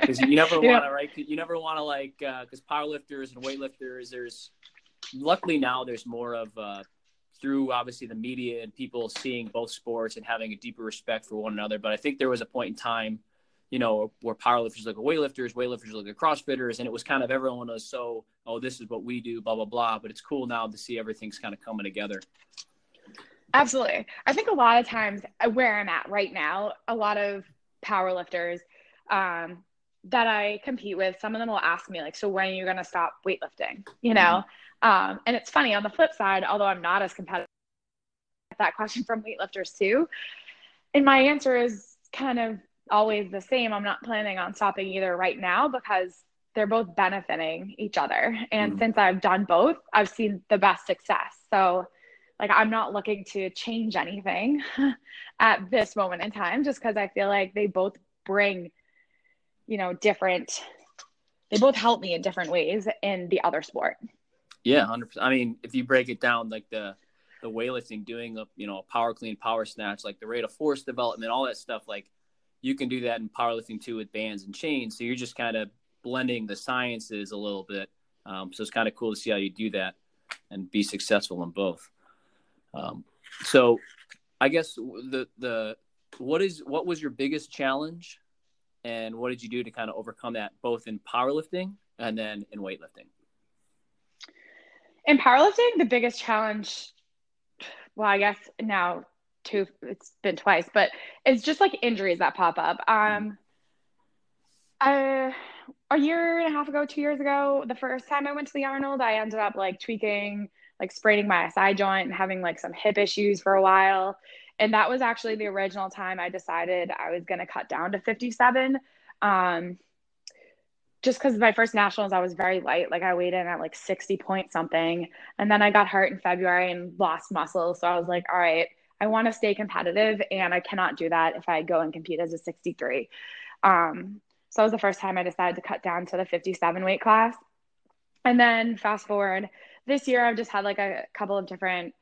Speaker 1: Because you never want to, right? You never want to like because uh, powerlifters and weightlifters, there's luckily now there's more of uh, through obviously the media and people seeing both sports and having a deeper respect for one another. But I think there was a point in time you know, where powerlifters look at weightlifters, weightlifters look at CrossFitters, and it was kind of everyone was so, oh, this is what we do, blah blah blah. But it's cool now to see everything's kind of coming together.
Speaker 2: Absolutely, I think a lot of times uh, where I'm at right now, a lot of powerlifters um, that I compete with, some of them will ask me like, "So when are you going to stop weightlifting?" You know, mm-hmm. Um, and it's funny on the flip side, although I'm not as competitive, that question from weightlifters too, and my answer is kind of always the same. I'm not planning on stopping either right now because they're both benefiting each other. And mm. since I've done both, I've seen the best success. So, like, I'm not looking to change anything at this moment in time just because I feel like they both bring, you know, different, they both help me in different ways in the other sport.
Speaker 1: Yeah, 100%. I mean, if you break it down, like the, the weightlifting, doing a you know a power clean, power snatch, like the rate of force development, all that stuff, like you can do that in powerlifting too with bands and chains. So you're just kind of blending the sciences a little bit. Um, so it's kind of cool to see how you do that and be successful in both. Um, so I guess the the what is what was your biggest challenge, and what did you do to kind of overcome that both in powerlifting and then in weightlifting?
Speaker 2: In powerlifting, the biggest challenge, well, I guess now two it's been twice but it's just like injuries that pop up um a year and a half ago, two years ago, the first time I went to the Arnold, I ended up like tweaking, like spraining my SI joint and having like some hip issues for a while. And that was actually the original time I decided I was going to cut down to 57. Um, just because my first nationals, I was very light. Like I weighed in at like 60 point something. And then I got hurt in February and lost muscle. So I was like, all right, I want to stay competitive and I cannot do that if I go and compete as a 63. Um, so that was the first time I decided to cut down to the 57 weight class. And then fast forward this year, I've just had like a couple of different,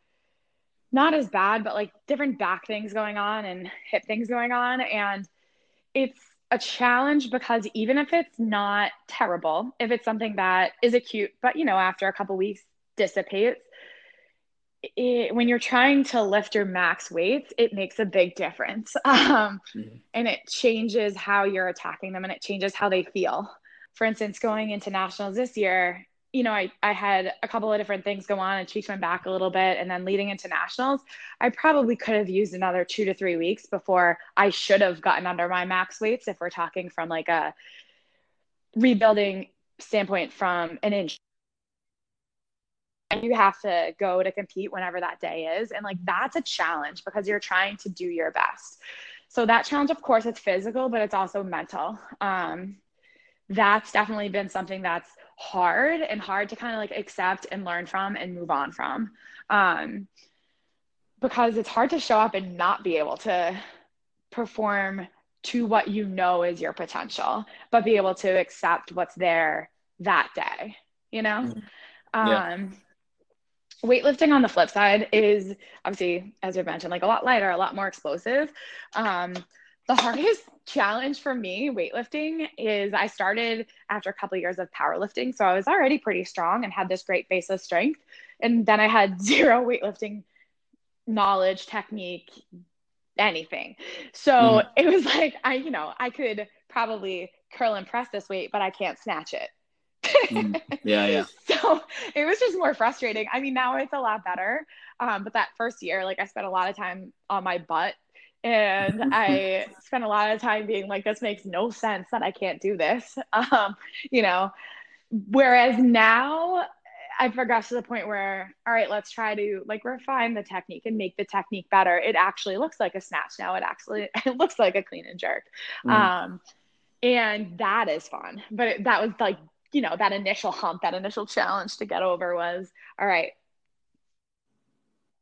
Speaker 2: not as bad, but like different back things going on and hip things going on. And it's a challenge because even if it's not terrible, if it's something that is acute, but you know, after a couple weeks dissipates, it, when you're trying to lift your max weights, it makes a big difference. Um, mm-hmm. And it changes how you're attacking them and it changes how they feel. For instance, going into nationals this year, you know, I, I had a couple of different things go on and tweaked my back a little bit. And then leading into nationals, I probably could have used another two to three weeks before I should have gotten under my max weights if we're talking from like a rebuilding standpoint from an inch. And you have to go to compete whenever that day is. And like that's a challenge because you're trying to do your best. So that challenge, of course, it's physical, but it's also mental. Um, that's definitely been something that's hard and hard to kind of like accept and learn from and move on from um, because it's hard to show up and not be able to perform to what you know is your potential but be able to accept what's there that day you know mm-hmm. yeah. um weightlifting on the flip side is obviously as you mentioned like a lot lighter a lot more explosive um the hardest challenge for me weightlifting is I started after a couple of years of powerlifting. So I was already pretty strong and had this great base of strength. And then I had zero weightlifting knowledge, technique, anything. So mm. it was like I, you know, I could probably curl and press this weight, but I can't snatch it.
Speaker 1: mm. Yeah, yeah.
Speaker 2: So it was just more frustrating. I mean, now it's a lot better. Um, but that first year, like I spent a lot of time on my butt and I spent a lot of time being like, this makes no sense that I can't do this. Um, you know, whereas now I've progressed to the point where, all right, let's try to like refine the technique and make the technique better. It actually looks like a snatch now. It actually it looks like a clean and jerk. Mm. Um, and that is fun. But it, that was like, you know, that initial hump, that initial challenge to get over was, all right,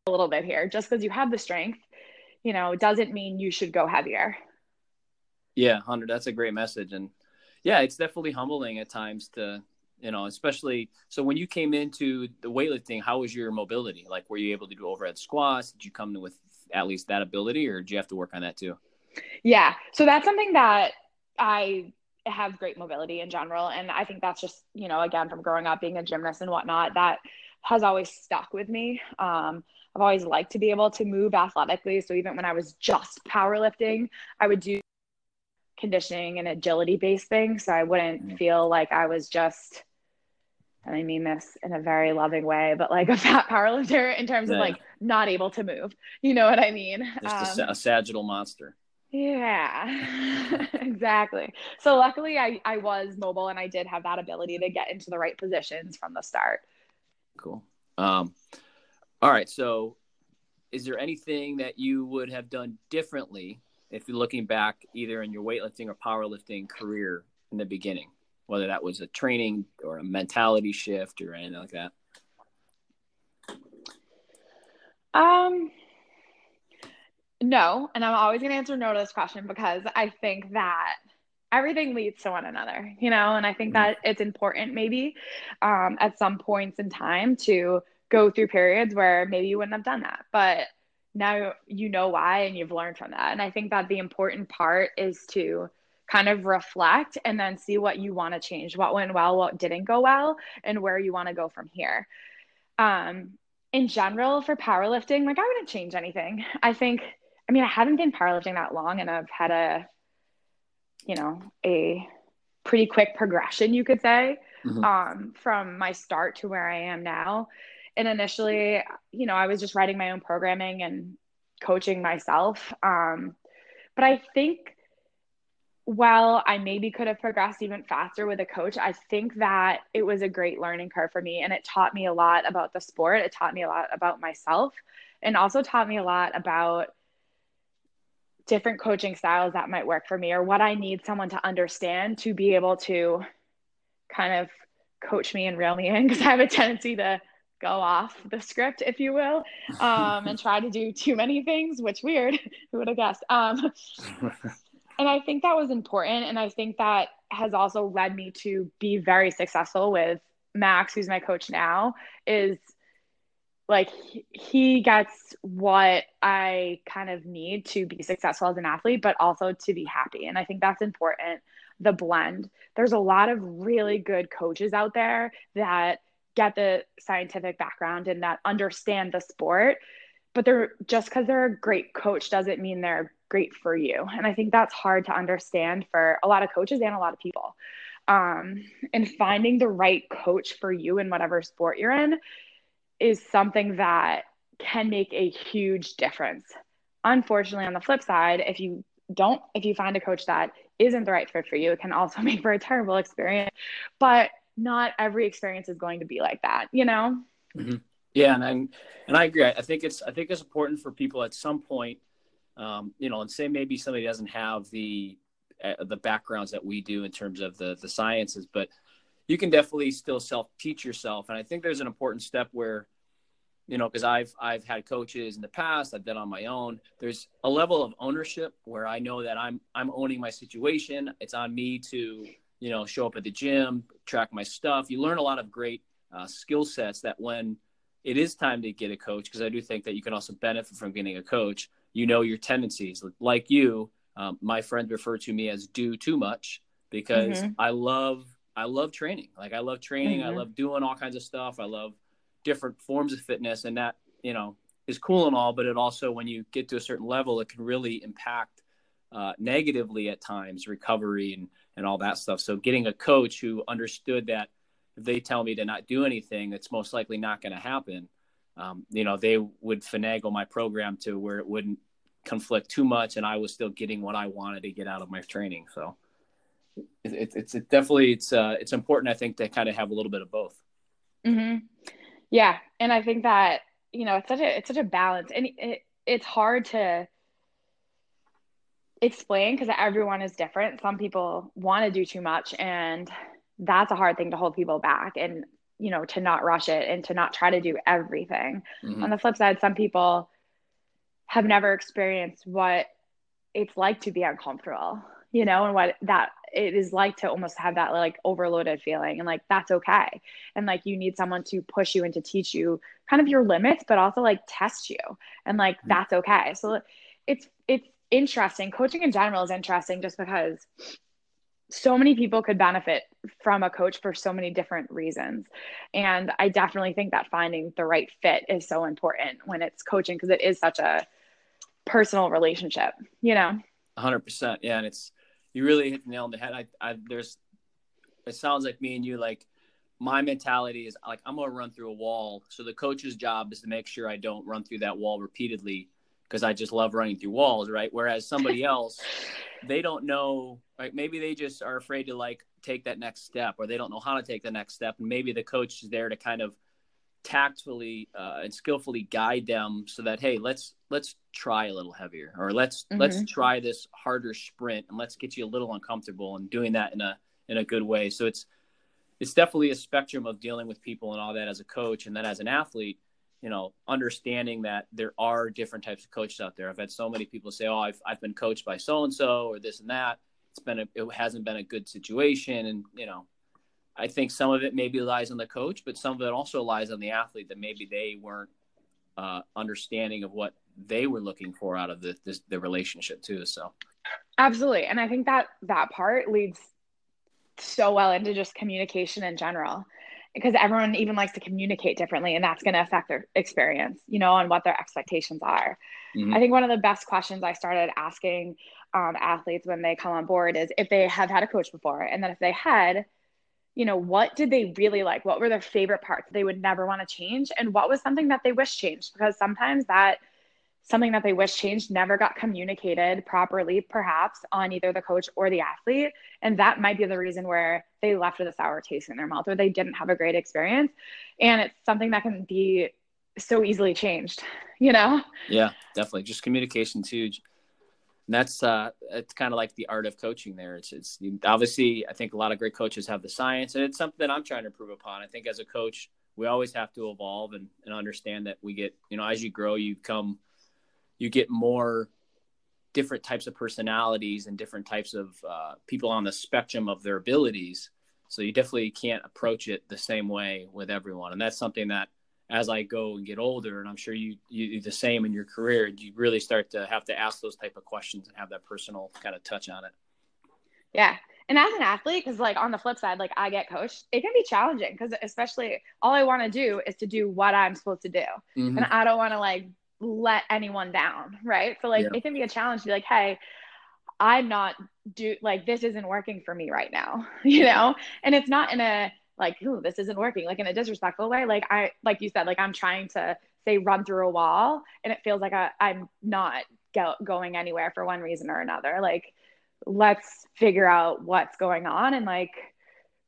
Speaker 2: a little bit here, just because you have the strength you know, doesn't mean you should go heavier.
Speaker 1: Yeah, Hunter, that's a great message. And yeah, it's definitely humbling at times to, you know, especially so when you came into the weightlifting, how was your mobility? Like, were you able to do overhead squats? Did you come with at least that ability, or do you have to work on that too?
Speaker 2: Yeah, so that's something that I have great mobility in general, and I think that's just you know again from growing up being a gymnast and whatnot that has always stuck with me. Um, I've always liked to be able to move athletically. So even when I was just powerlifting, I would do conditioning and agility based things. So I wouldn't mm-hmm. feel like I was just, and I mean this in a very loving way, but like a fat powerlifter in terms yeah. of like not able to move. You know what I mean?
Speaker 1: Just um, a, a sagittal monster.
Speaker 2: Yeah, exactly. So luckily I, I was mobile and I did have that ability to get into the right positions from the start.
Speaker 1: Cool. Um, all right. So, is there anything that you would have done differently if you're looking back, either in your weightlifting or powerlifting career in the beginning, whether that was a training or a mentality shift or anything like that?
Speaker 2: Um, no, and I'm always going to answer no to this question because I think that everything leads to one another, you know, and I think mm-hmm. that it's important maybe um, at some points in time to go through periods where maybe you wouldn't have done that, but now you know why and you've learned from that. And I think that the important part is to kind of reflect and then see what you want to change, what went well, what didn't go well, and where you want to go from here. Um, in general, for powerlifting, like I wouldn't change anything. I think, I mean, I haven't been powerlifting that long and I've had a, you know, a pretty quick progression, you could say, mm-hmm. um, from my start to where I am now and initially, you know, I was just writing my own programming and coaching myself. Um, but I think while I maybe could have progressed even faster with a coach, I think that it was a great learning curve for me. And it taught me a lot about the sport. It taught me a lot about myself and also taught me a lot about different coaching styles that might work for me or what I need someone to understand to be able to kind of coach me and reel me in because I have a tendency to go off the script, if you will, um, and try to do too many things, which weird, who would have guessed? Um, and I think that was important. And I think that has also led me to be very successful with Max, who's my coach now, is like he gets what I kind of need to be successful as an athlete, but also to be happy. And I think that's important the blend. There's a lot of really good coaches out there that get the scientific background and that understand the sport, but they're just because they're a great coach doesn't mean they're great for you. And I think that's hard to understand for a lot of coaches and a lot of people. Um, and finding the right coach for you in whatever sport you're in is something that can make a huge difference. Unfortunately, on the flip side, if you don't, if you find a coach that isn't the right fit for you, it can also make for a terrible experience. But not every experience is going to be like that, you know?
Speaker 1: Mm-hmm. Yeah, and I, and I agree. I think it's I think it's important for people at some point um, you know, and say maybe somebody doesn't have the uh, the backgrounds that we do in terms of the the sciences, but you can definitely still self teach yourself. And I think there's an important step where, you know, because I've I've had coaches in the past, I've been on my own. There's a level of ownership where I know that I'm I'm owning my situation. It's on me to you know show up at the gym, track my stuff. You learn a lot of great uh, skill sets that when it is time to get a coach, because I do think that you can also benefit from getting a coach you know your tendencies. Like you, um, my friends refer to me as do too much because mm-hmm. I love I love training. Like I love training. Mm-hmm. I love doing all kinds of stuff. I love different forms of fitness, and that you know is cool and all. But it also, when you get to a certain level, it can really impact uh, negatively at times recovery and and all that stuff. So getting a coach who understood that if they tell me to not do anything, it's most likely not going to happen um, you know, they would finagle my program to where it wouldn't conflict too much, and I was still getting what I wanted to get out of my training. So it, it, it's it definitely it's uh, it's important, I think, to kind of have a little bit of both.
Speaker 2: Mm-hmm. Yeah, and I think that you know it's such a it's such a balance, and it, it's hard to explain because everyone is different. Some people want to do too much, and that's a hard thing to hold people back. And you know to not rush it and to not try to do everything mm-hmm. on the flip side some people have never experienced what it's like to be uncomfortable you know and what that it is like to almost have that like overloaded feeling and like that's okay and like you need someone to push you and to teach you kind of your limits but also like test you and like mm-hmm. that's okay so it's it's interesting coaching in general is interesting just because so many people could benefit from a coach for so many different reasons. And I definitely think that finding the right fit is so important when it's coaching because it is such a personal relationship, you know?
Speaker 1: 100%. Yeah. And it's, you really hit the nail on the head. I, I, there's, it sounds like me and you, like, my mentality is like, I'm going to run through a wall. So the coach's job is to make sure I don't run through that wall repeatedly because I just love running through walls, right? Whereas somebody else, they don't know, like maybe they just are afraid to like take that next step, or they don't know how to take the next step, and maybe the coach is there to kind of tactfully uh, and skillfully guide them so that hey, let's let's try a little heavier, or let's mm-hmm. let's try this harder sprint, and let's get you a little uncomfortable, and doing that in a in a good way. So it's it's definitely a spectrum of dealing with people and all that as a coach, and then as an athlete you know, understanding that there are different types of coaches out there. I've had so many people say, "Oh, I've I've been coached by so and so or this and that." It's been a, it hasn't been a good situation, and you know, I think some of it maybe lies on the coach, but some of it also lies on the athlete that maybe they weren't uh, understanding of what they were looking for out of the this, the relationship too. So,
Speaker 2: absolutely, and I think that that part leads so well into just communication in general because everyone even likes to communicate differently and that's going to affect their experience you know and what their expectations are mm-hmm. i think one of the best questions i started asking um, athletes when they come on board is if they have had a coach before and then if they had you know what did they really like what were their favorite parts they would never want to change and what was something that they wish changed because sometimes that something that they wish changed never got communicated properly, perhaps on either the coach or the athlete. And that might be the reason where they left with a sour taste in their mouth or they didn't have a great experience. And it's something that can be so easily changed, you know?
Speaker 1: Yeah, definitely. Just communication's huge. And that's uh, it's kind of like the art of coaching. There, it's it's obviously I think a lot of great coaches have the science, and it's something that I'm trying to improve upon. I think as a coach, we always have to evolve and, and understand that we get you know as you grow, you come you get more different types of personalities and different types of uh, people on the spectrum of their abilities. So you definitely can't approach it the same way with everyone, and that's something that as I go and get older, and I'm sure you you do the same in your career, you really start to have to ask those type of questions and have that personal kind of touch on it.
Speaker 2: Yeah. And as an athlete, because like on the flip side, like I get coached, it can be challenging because especially all I want to do is to do what I'm supposed to do. Mm-hmm. And I don't want to like let anyone down. Right. So like yeah. it can be a challenge to be like, hey, I'm not do like this isn't working for me right now, you know? And it's not in a like, ooh, this isn't working, like in a disrespectful way. Like I like you said, like I'm trying to say run through a wall and it feels like I, I'm not go- going anywhere for one reason or another. Like let's figure out what's going on and like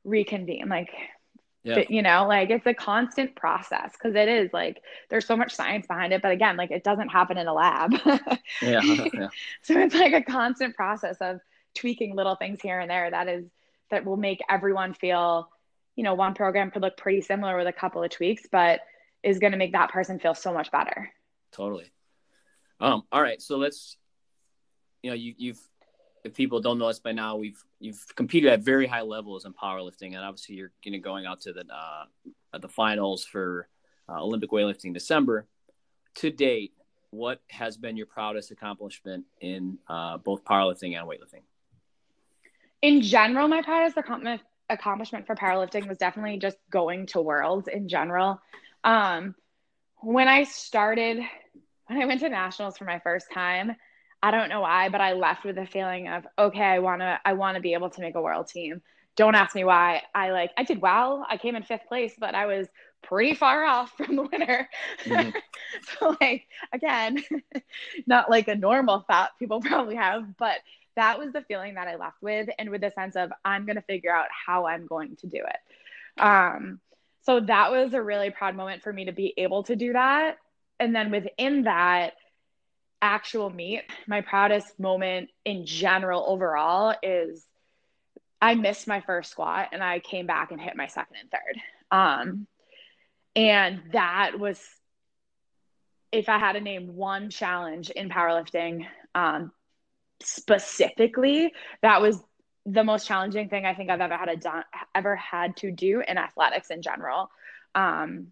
Speaker 2: reconvene. Like yeah. you know like it's a constant process because it is like there's so much science behind it but again like it doesn't happen in a lab
Speaker 1: yeah, yeah
Speaker 2: so it's like a constant process of tweaking little things here and there that is that will make everyone feel you know one program could look pretty similar with a couple of tweaks but is going to make that person feel so much better
Speaker 1: totally um all right so let's you know you, you've if people don't know us by now, we've you've competed at very high levels in powerlifting, and obviously you're you know, going out to the uh, the finals for uh, Olympic weightlifting December. To date, what has been your proudest accomplishment in uh, both powerlifting and weightlifting?
Speaker 2: In general, my proudest accomplishment for powerlifting was definitely just going to worlds in general. Um, when I started, when I went to nationals for my first time, I don't know why, but I left with a feeling of okay, I want to I want to be able to make a world team. Don't ask me why. I like I did well. I came in fifth place, but I was pretty far off from the winner. Mm-hmm. so like again, not like a normal thought people probably have, but that was the feeling that I left with and with the sense of I'm going to figure out how I'm going to do it. Um so that was a really proud moment for me to be able to do that. And then within that, actual meet, my proudest moment in general overall is I missed my first squat and I came back and hit my second and third. Um, and that was, if I had to name one challenge in powerlifting um, specifically, that was the most challenging thing I think I've ever had a done, ever had to do in athletics in general. Um,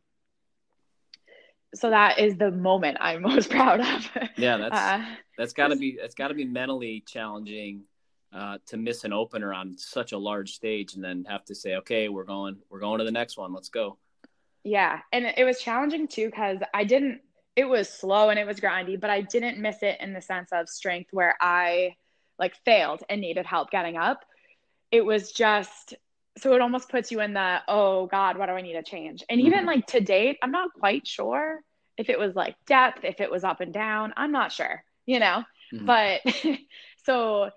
Speaker 2: so that is the moment I'm most proud of.
Speaker 1: Yeah, that's uh, that's got to be that's got to be mentally challenging uh, to miss an opener on such a large stage and then have to say, okay, we're going we're going to the next one. Let's go.
Speaker 2: Yeah, and it was challenging too because I didn't. It was slow and it was grindy, but I didn't miss it in the sense of strength where I like failed and needed help getting up. It was just so it almost puts you in the oh god what do i need to change and even mm-hmm. like to date i'm not quite sure if it was like depth if it was up and down i'm not sure you know mm-hmm. but so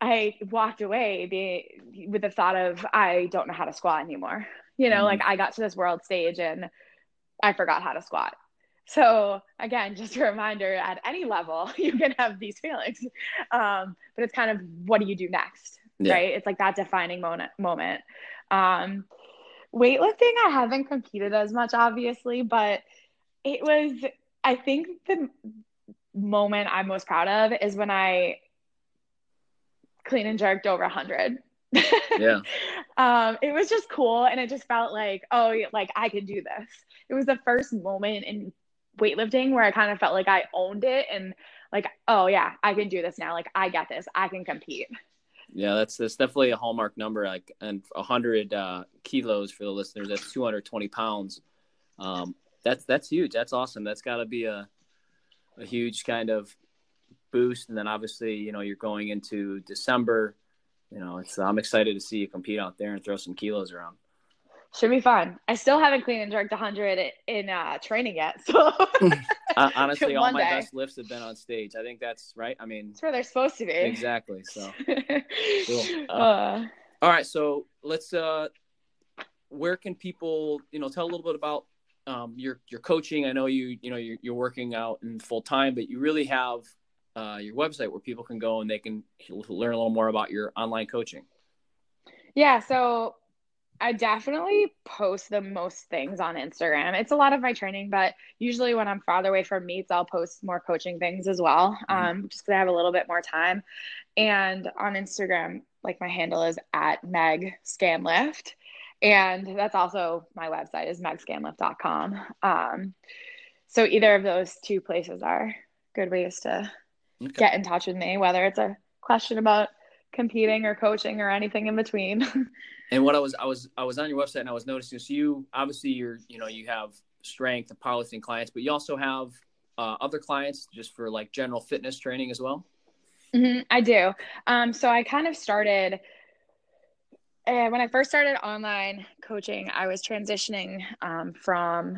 Speaker 2: i walked away be, with the thought of i don't know how to squat anymore you know mm-hmm. like i got to this world stage and i forgot how to squat so again just a reminder at any level you can have these feelings um, but it's kind of what do you do next yeah. right? It's like that defining moment. Moment. Um, weightlifting, I haven't competed as much, obviously, but it was. I think the moment I'm most proud of is when I clean and jerked over 100.
Speaker 1: yeah.
Speaker 2: um, it was just cool, and it just felt like, oh, like I could do this. It was the first moment in weightlifting where I kind of felt like I owned it and like, oh yeah, I can do this now. Like I get this. I can compete.
Speaker 1: Yeah, that's that's definitely a hallmark number. Like, and 100 uh, kilos for the listeners. That's 220 pounds. Um, that's that's huge. That's awesome. That's got to be a a huge kind of boost. And then obviously, you know, you're going into December. You know, it's I'm excited to see you compete out there and throw some kilos around.
Speaker 2: Should be fun. I still haven't cleaned and jerked 100 in uh, training yet. So
Speaker 1: honestly, all my day. best lifts have been on stage. I think that's right. I mean,
Speaker 2: that's where they're supposed to be.
Speaker 1: Exactly. So cool. Uh, uh, all right. So let's. uh Where can people, you know, tell a little bit about um, your your coaching? I know you, you know, you're, you're working out in full time, but you really have uh, your website where people can go and they can learn a little more about your online coaching.
Speaker 2: Yeah. So I definitely post the most things on Instagram. It's a lot of my training, but usually when I'm farther away from meets, I'll post more coaching things as well, mm-hmm. um, just because I have a little bit more time. And on Instagram, like my handle is at Meg Scanlift. And that's also my website is megscanlift.com. Um, so either of those two places are good ways to okay. get in touch with me, whether it's a question about competing or coaching or anything in between.
Speaker 1: and what I was I was I was on your website and I was noticing so you obviously you're you know you have strength and powerlifting clients, but you also have uh, other clients just for like general fitness training as well.
Speaker 2: Mm-hmm, I do. Um, so I kind of started. Uh, when I first started online coaching, I was transitioning um, from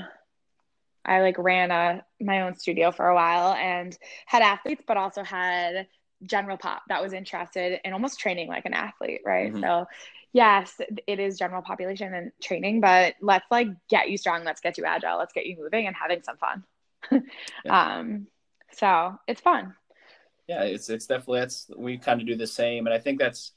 Speaker 2: I like ran a my own studio for a while and had athletes, but also had general pop that was interested in almost training like an athlete, right? Mm-hmm. So yes, it is general population and training, but let's like get you strong, let's get you agile, let's get you moving and having some fun. yeah. Um so it's fun.
Speaker 1: Yeah, it's it's definitely that's we kind of do the same and I think that's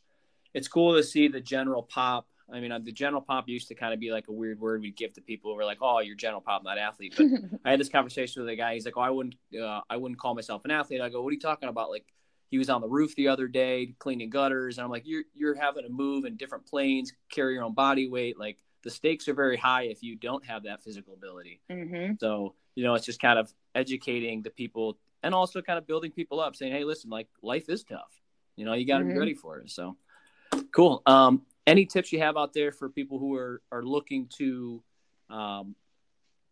Speaker 1: it's cool to see the general pop I mean, the general pop used to kind of be like a weird word we'd give to people. We're like, "Oh, you're general pop, not athlete." But I had this conversation with a guy. He's like, "Oh, I wouldn't, uh, I wouldn't call myself an athlete." I go, "What are you talking about? Like, he was on the roof the other day cleaning gutters and i'm like you're you're having to move in different planes carry your own body weight. Like the stakes are very high if you don't have that physical ability. Mm-hmm. so you know it's just kind of educating the people and also kind of building people up saying hey listen like life is tough. You know you got to mm-hmm. be ready for it. So cool. Um any tips you have out there for people who are are looking to um,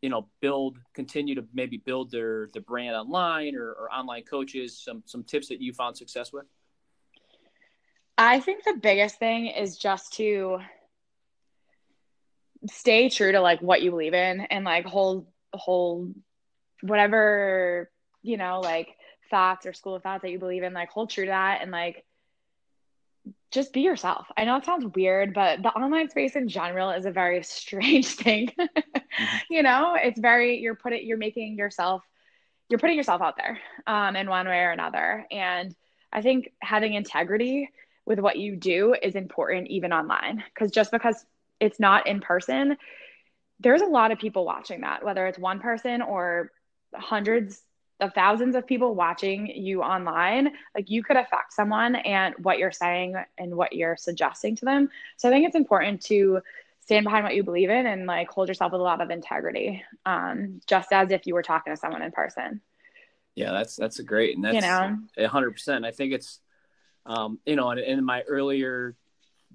Speaker 1: you know build continue to maybe build their the brand online or, or online coaches some some tips that you found success with
Speaker 2: i think the biggest thing is just to stay true to like what you believe in and like hold hold whatever you know like thoughts or school of thoughts that you believe in like hold true to that and like just be yourself. I know it sounds weird, but the online space in general is a very strange thing. Mm-hmm. You know, it's very you're putting you're making yourself you're putting yourself out there um, in one way or another. And I think having integrity with what you do is important even online because just because it's not in person, there's a lot of people watching that, whether it's one person or hundreds of thousands of people watching you online, like you could affect someone and what you're saying and what you're suggesting to them. So I think it's important to stand behind what you believe in and like hold yourself with a lot of integrity, um, just as if you were talking to someone in person.
Speaker 1: Yeah, that's that's a great and that's you know hundred percent. I think it's um, you know, in, in my earlier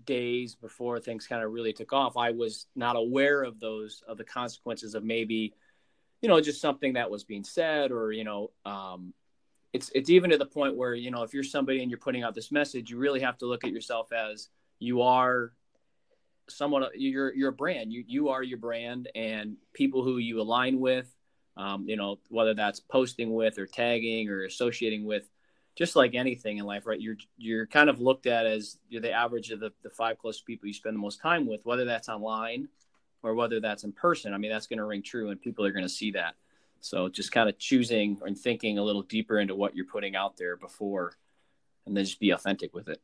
Speaker 1: days before things kind of really took off, I was not aware of those of the consequences of maybe you know, just something that was being said, or you know, um, it's it's even to the point where you know, if you're somebody and you're putting out this message, you really have to look at yourself as you are someone. You're you're a brand. You you are your brand, and people who you align with, um, you know, whether that's posting with or tagging or associating with, just like anything in life, right? You're you're kind of looked at as you're the average of the, the five closest people you spend the most time with, whether that's online or whether that's in person, I mean, that's going to ring true and people are going to see that. So just kind of choosing and thinking a little deeper into what you're putting out there before and then just be authentic with it.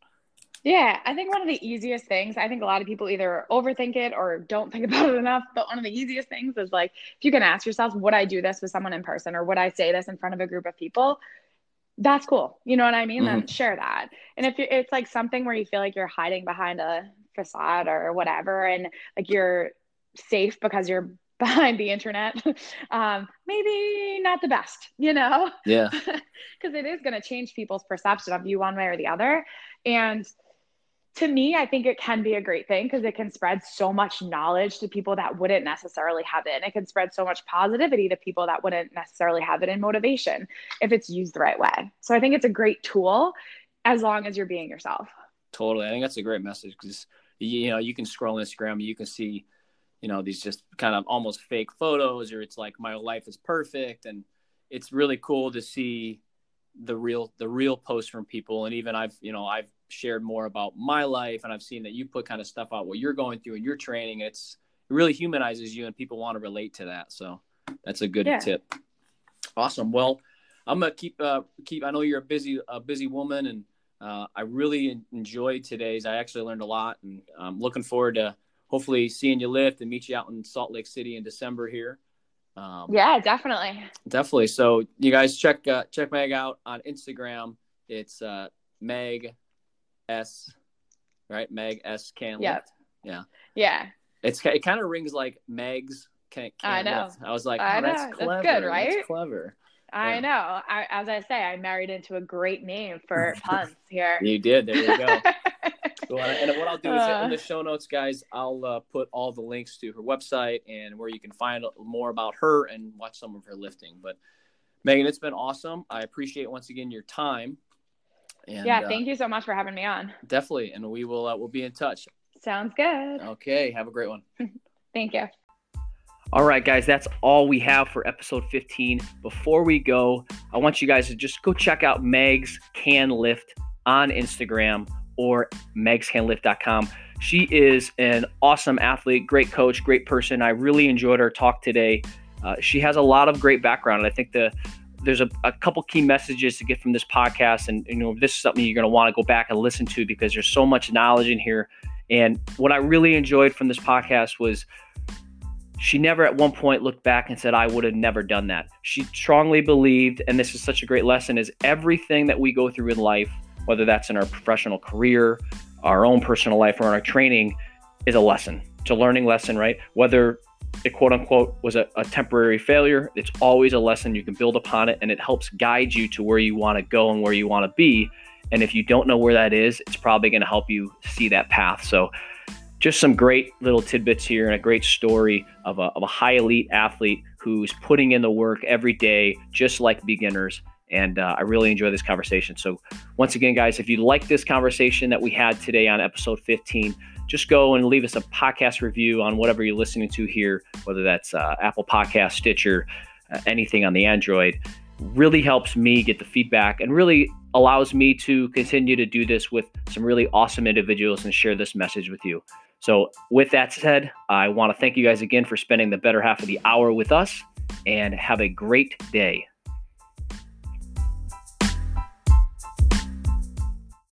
Speaker 2: Yeah, I think one of the easiest things, I think a lot of people either overthink it or don't think about it enough. But one of the easiest things is like, if you can ask yourself, would I do this with someone in person or would I say this in front of a group of people? That's cool. You know what I mean? Mm-hmm. Then share that. And if it's like something where you feel like you're hiding behind a facade or whatever, and like you're safe because you're behind the internet um, maybe not the best you know
Speaker 1: yeah
Speaker 2: because it is going to change people's perception of you one way or the other and to me i think it can be a great thing because it can spread so much knowledge to people that wouldn't necessarily have it and it can spread so much positivity to people that wouldn't necessarily have it in motivation if it's used the right way. So i think it's a great tool as long as you're being yourself.
Speaker 1: Totally i think that's a great message because you know you can scroll instagram you can see you know these just kind of almost fake photos or it's like my life is perfect and it's really cool to see the real the real posts from people and even i've you know i've shared more about my life and i've seen that you put kind of stuff out what you're going through in your training it's it really humanizes you and people want to relate to that so that's a good yeah. tip awesome well i'm gonna keep uh keep i know you're a busy a busy woman and uh, i really enjoyed today's i actually learned a lot and i'm looking forward to hopefully seeing you lift and meet you out in salt lake city in december here
Speaker 2: um, yeah, definitely.
Speaker 1: Definitely. So you guys check uh, check Meg out on Instagram. It's uh, Meg S, right? Meg S can yep. Yeah.
Speaker 2: Yeah.
Speaker 1: It's it kind of rings like Meg's can, can
Speaker 2: I know.
Speaker 1: I was like, oh, I know. that's clever. That's good, right? That's clever.
Speaker 2: I yeah. know. I, as I say, I married into a great name for puns here.
Speaker 1: You did. There you go. and what I'll do is uh, in the show notes, guys, I'll uh, put all the links to her website and where you can find more about her and watch some of her lifting. But Meghan, it's been awesome. I appreciate once again your time.
Speaker 2: And, yeah, uh, thank uh, you so much for having me on.
Speaker 1: Definitely, and we will uh, we'll be in touch.
Speaker 2: Sounds good.
Speaker 1: Okay, have a great one.
Speaker 2: thank you.
Speaker 1: All right, guys, that's all we have for episode 15. Before we go, I want you guys to just go check out Meg's Can Lift on Instagram or megscanlift.com. She is an awesome athlete, great coach, great person. I really enjoyed our talk today. Uh, she has a lot of great background, and I think the there's a, a couple key messages to get from this podcast, and you know this is something you're going to want to go back and listen to because there's so much knowledge in here. And what I really enjoyed from this podcast was she never at one point looked back and said, I would have never done that. She strongly believed, and this is such a great lesson, is everything that we go through in life whether that's in our professional career, our own personal life, or in our training, is a lesson. It's a learning lesson, right? Whether it quote unquote was a, a, temporary failure, it's always a lesson. You can build upon it and it helps guide you to where you want to go and where you want to be. And if you don't know where that is, it's probably going to help you see that path. So, just some great little tidbits here and a great story of a, of a high elite athlete who's putting in the work every day, just like beginners. And uh, I really enjoy this conversation. So, once again, guys, if you like this conversation that we had today on episode 15, just go and leave us a podcast review on whatever you're listening to here, whether that's uh, Apple Podcast, Stitcher, uh, anything on the Android. Really helps me get the feedback and really allows me to continue to do this with some really awesome individuals and share this message with you. So, with that said, I want to thank you guys again for spending the better half of the hour with us and have a great day.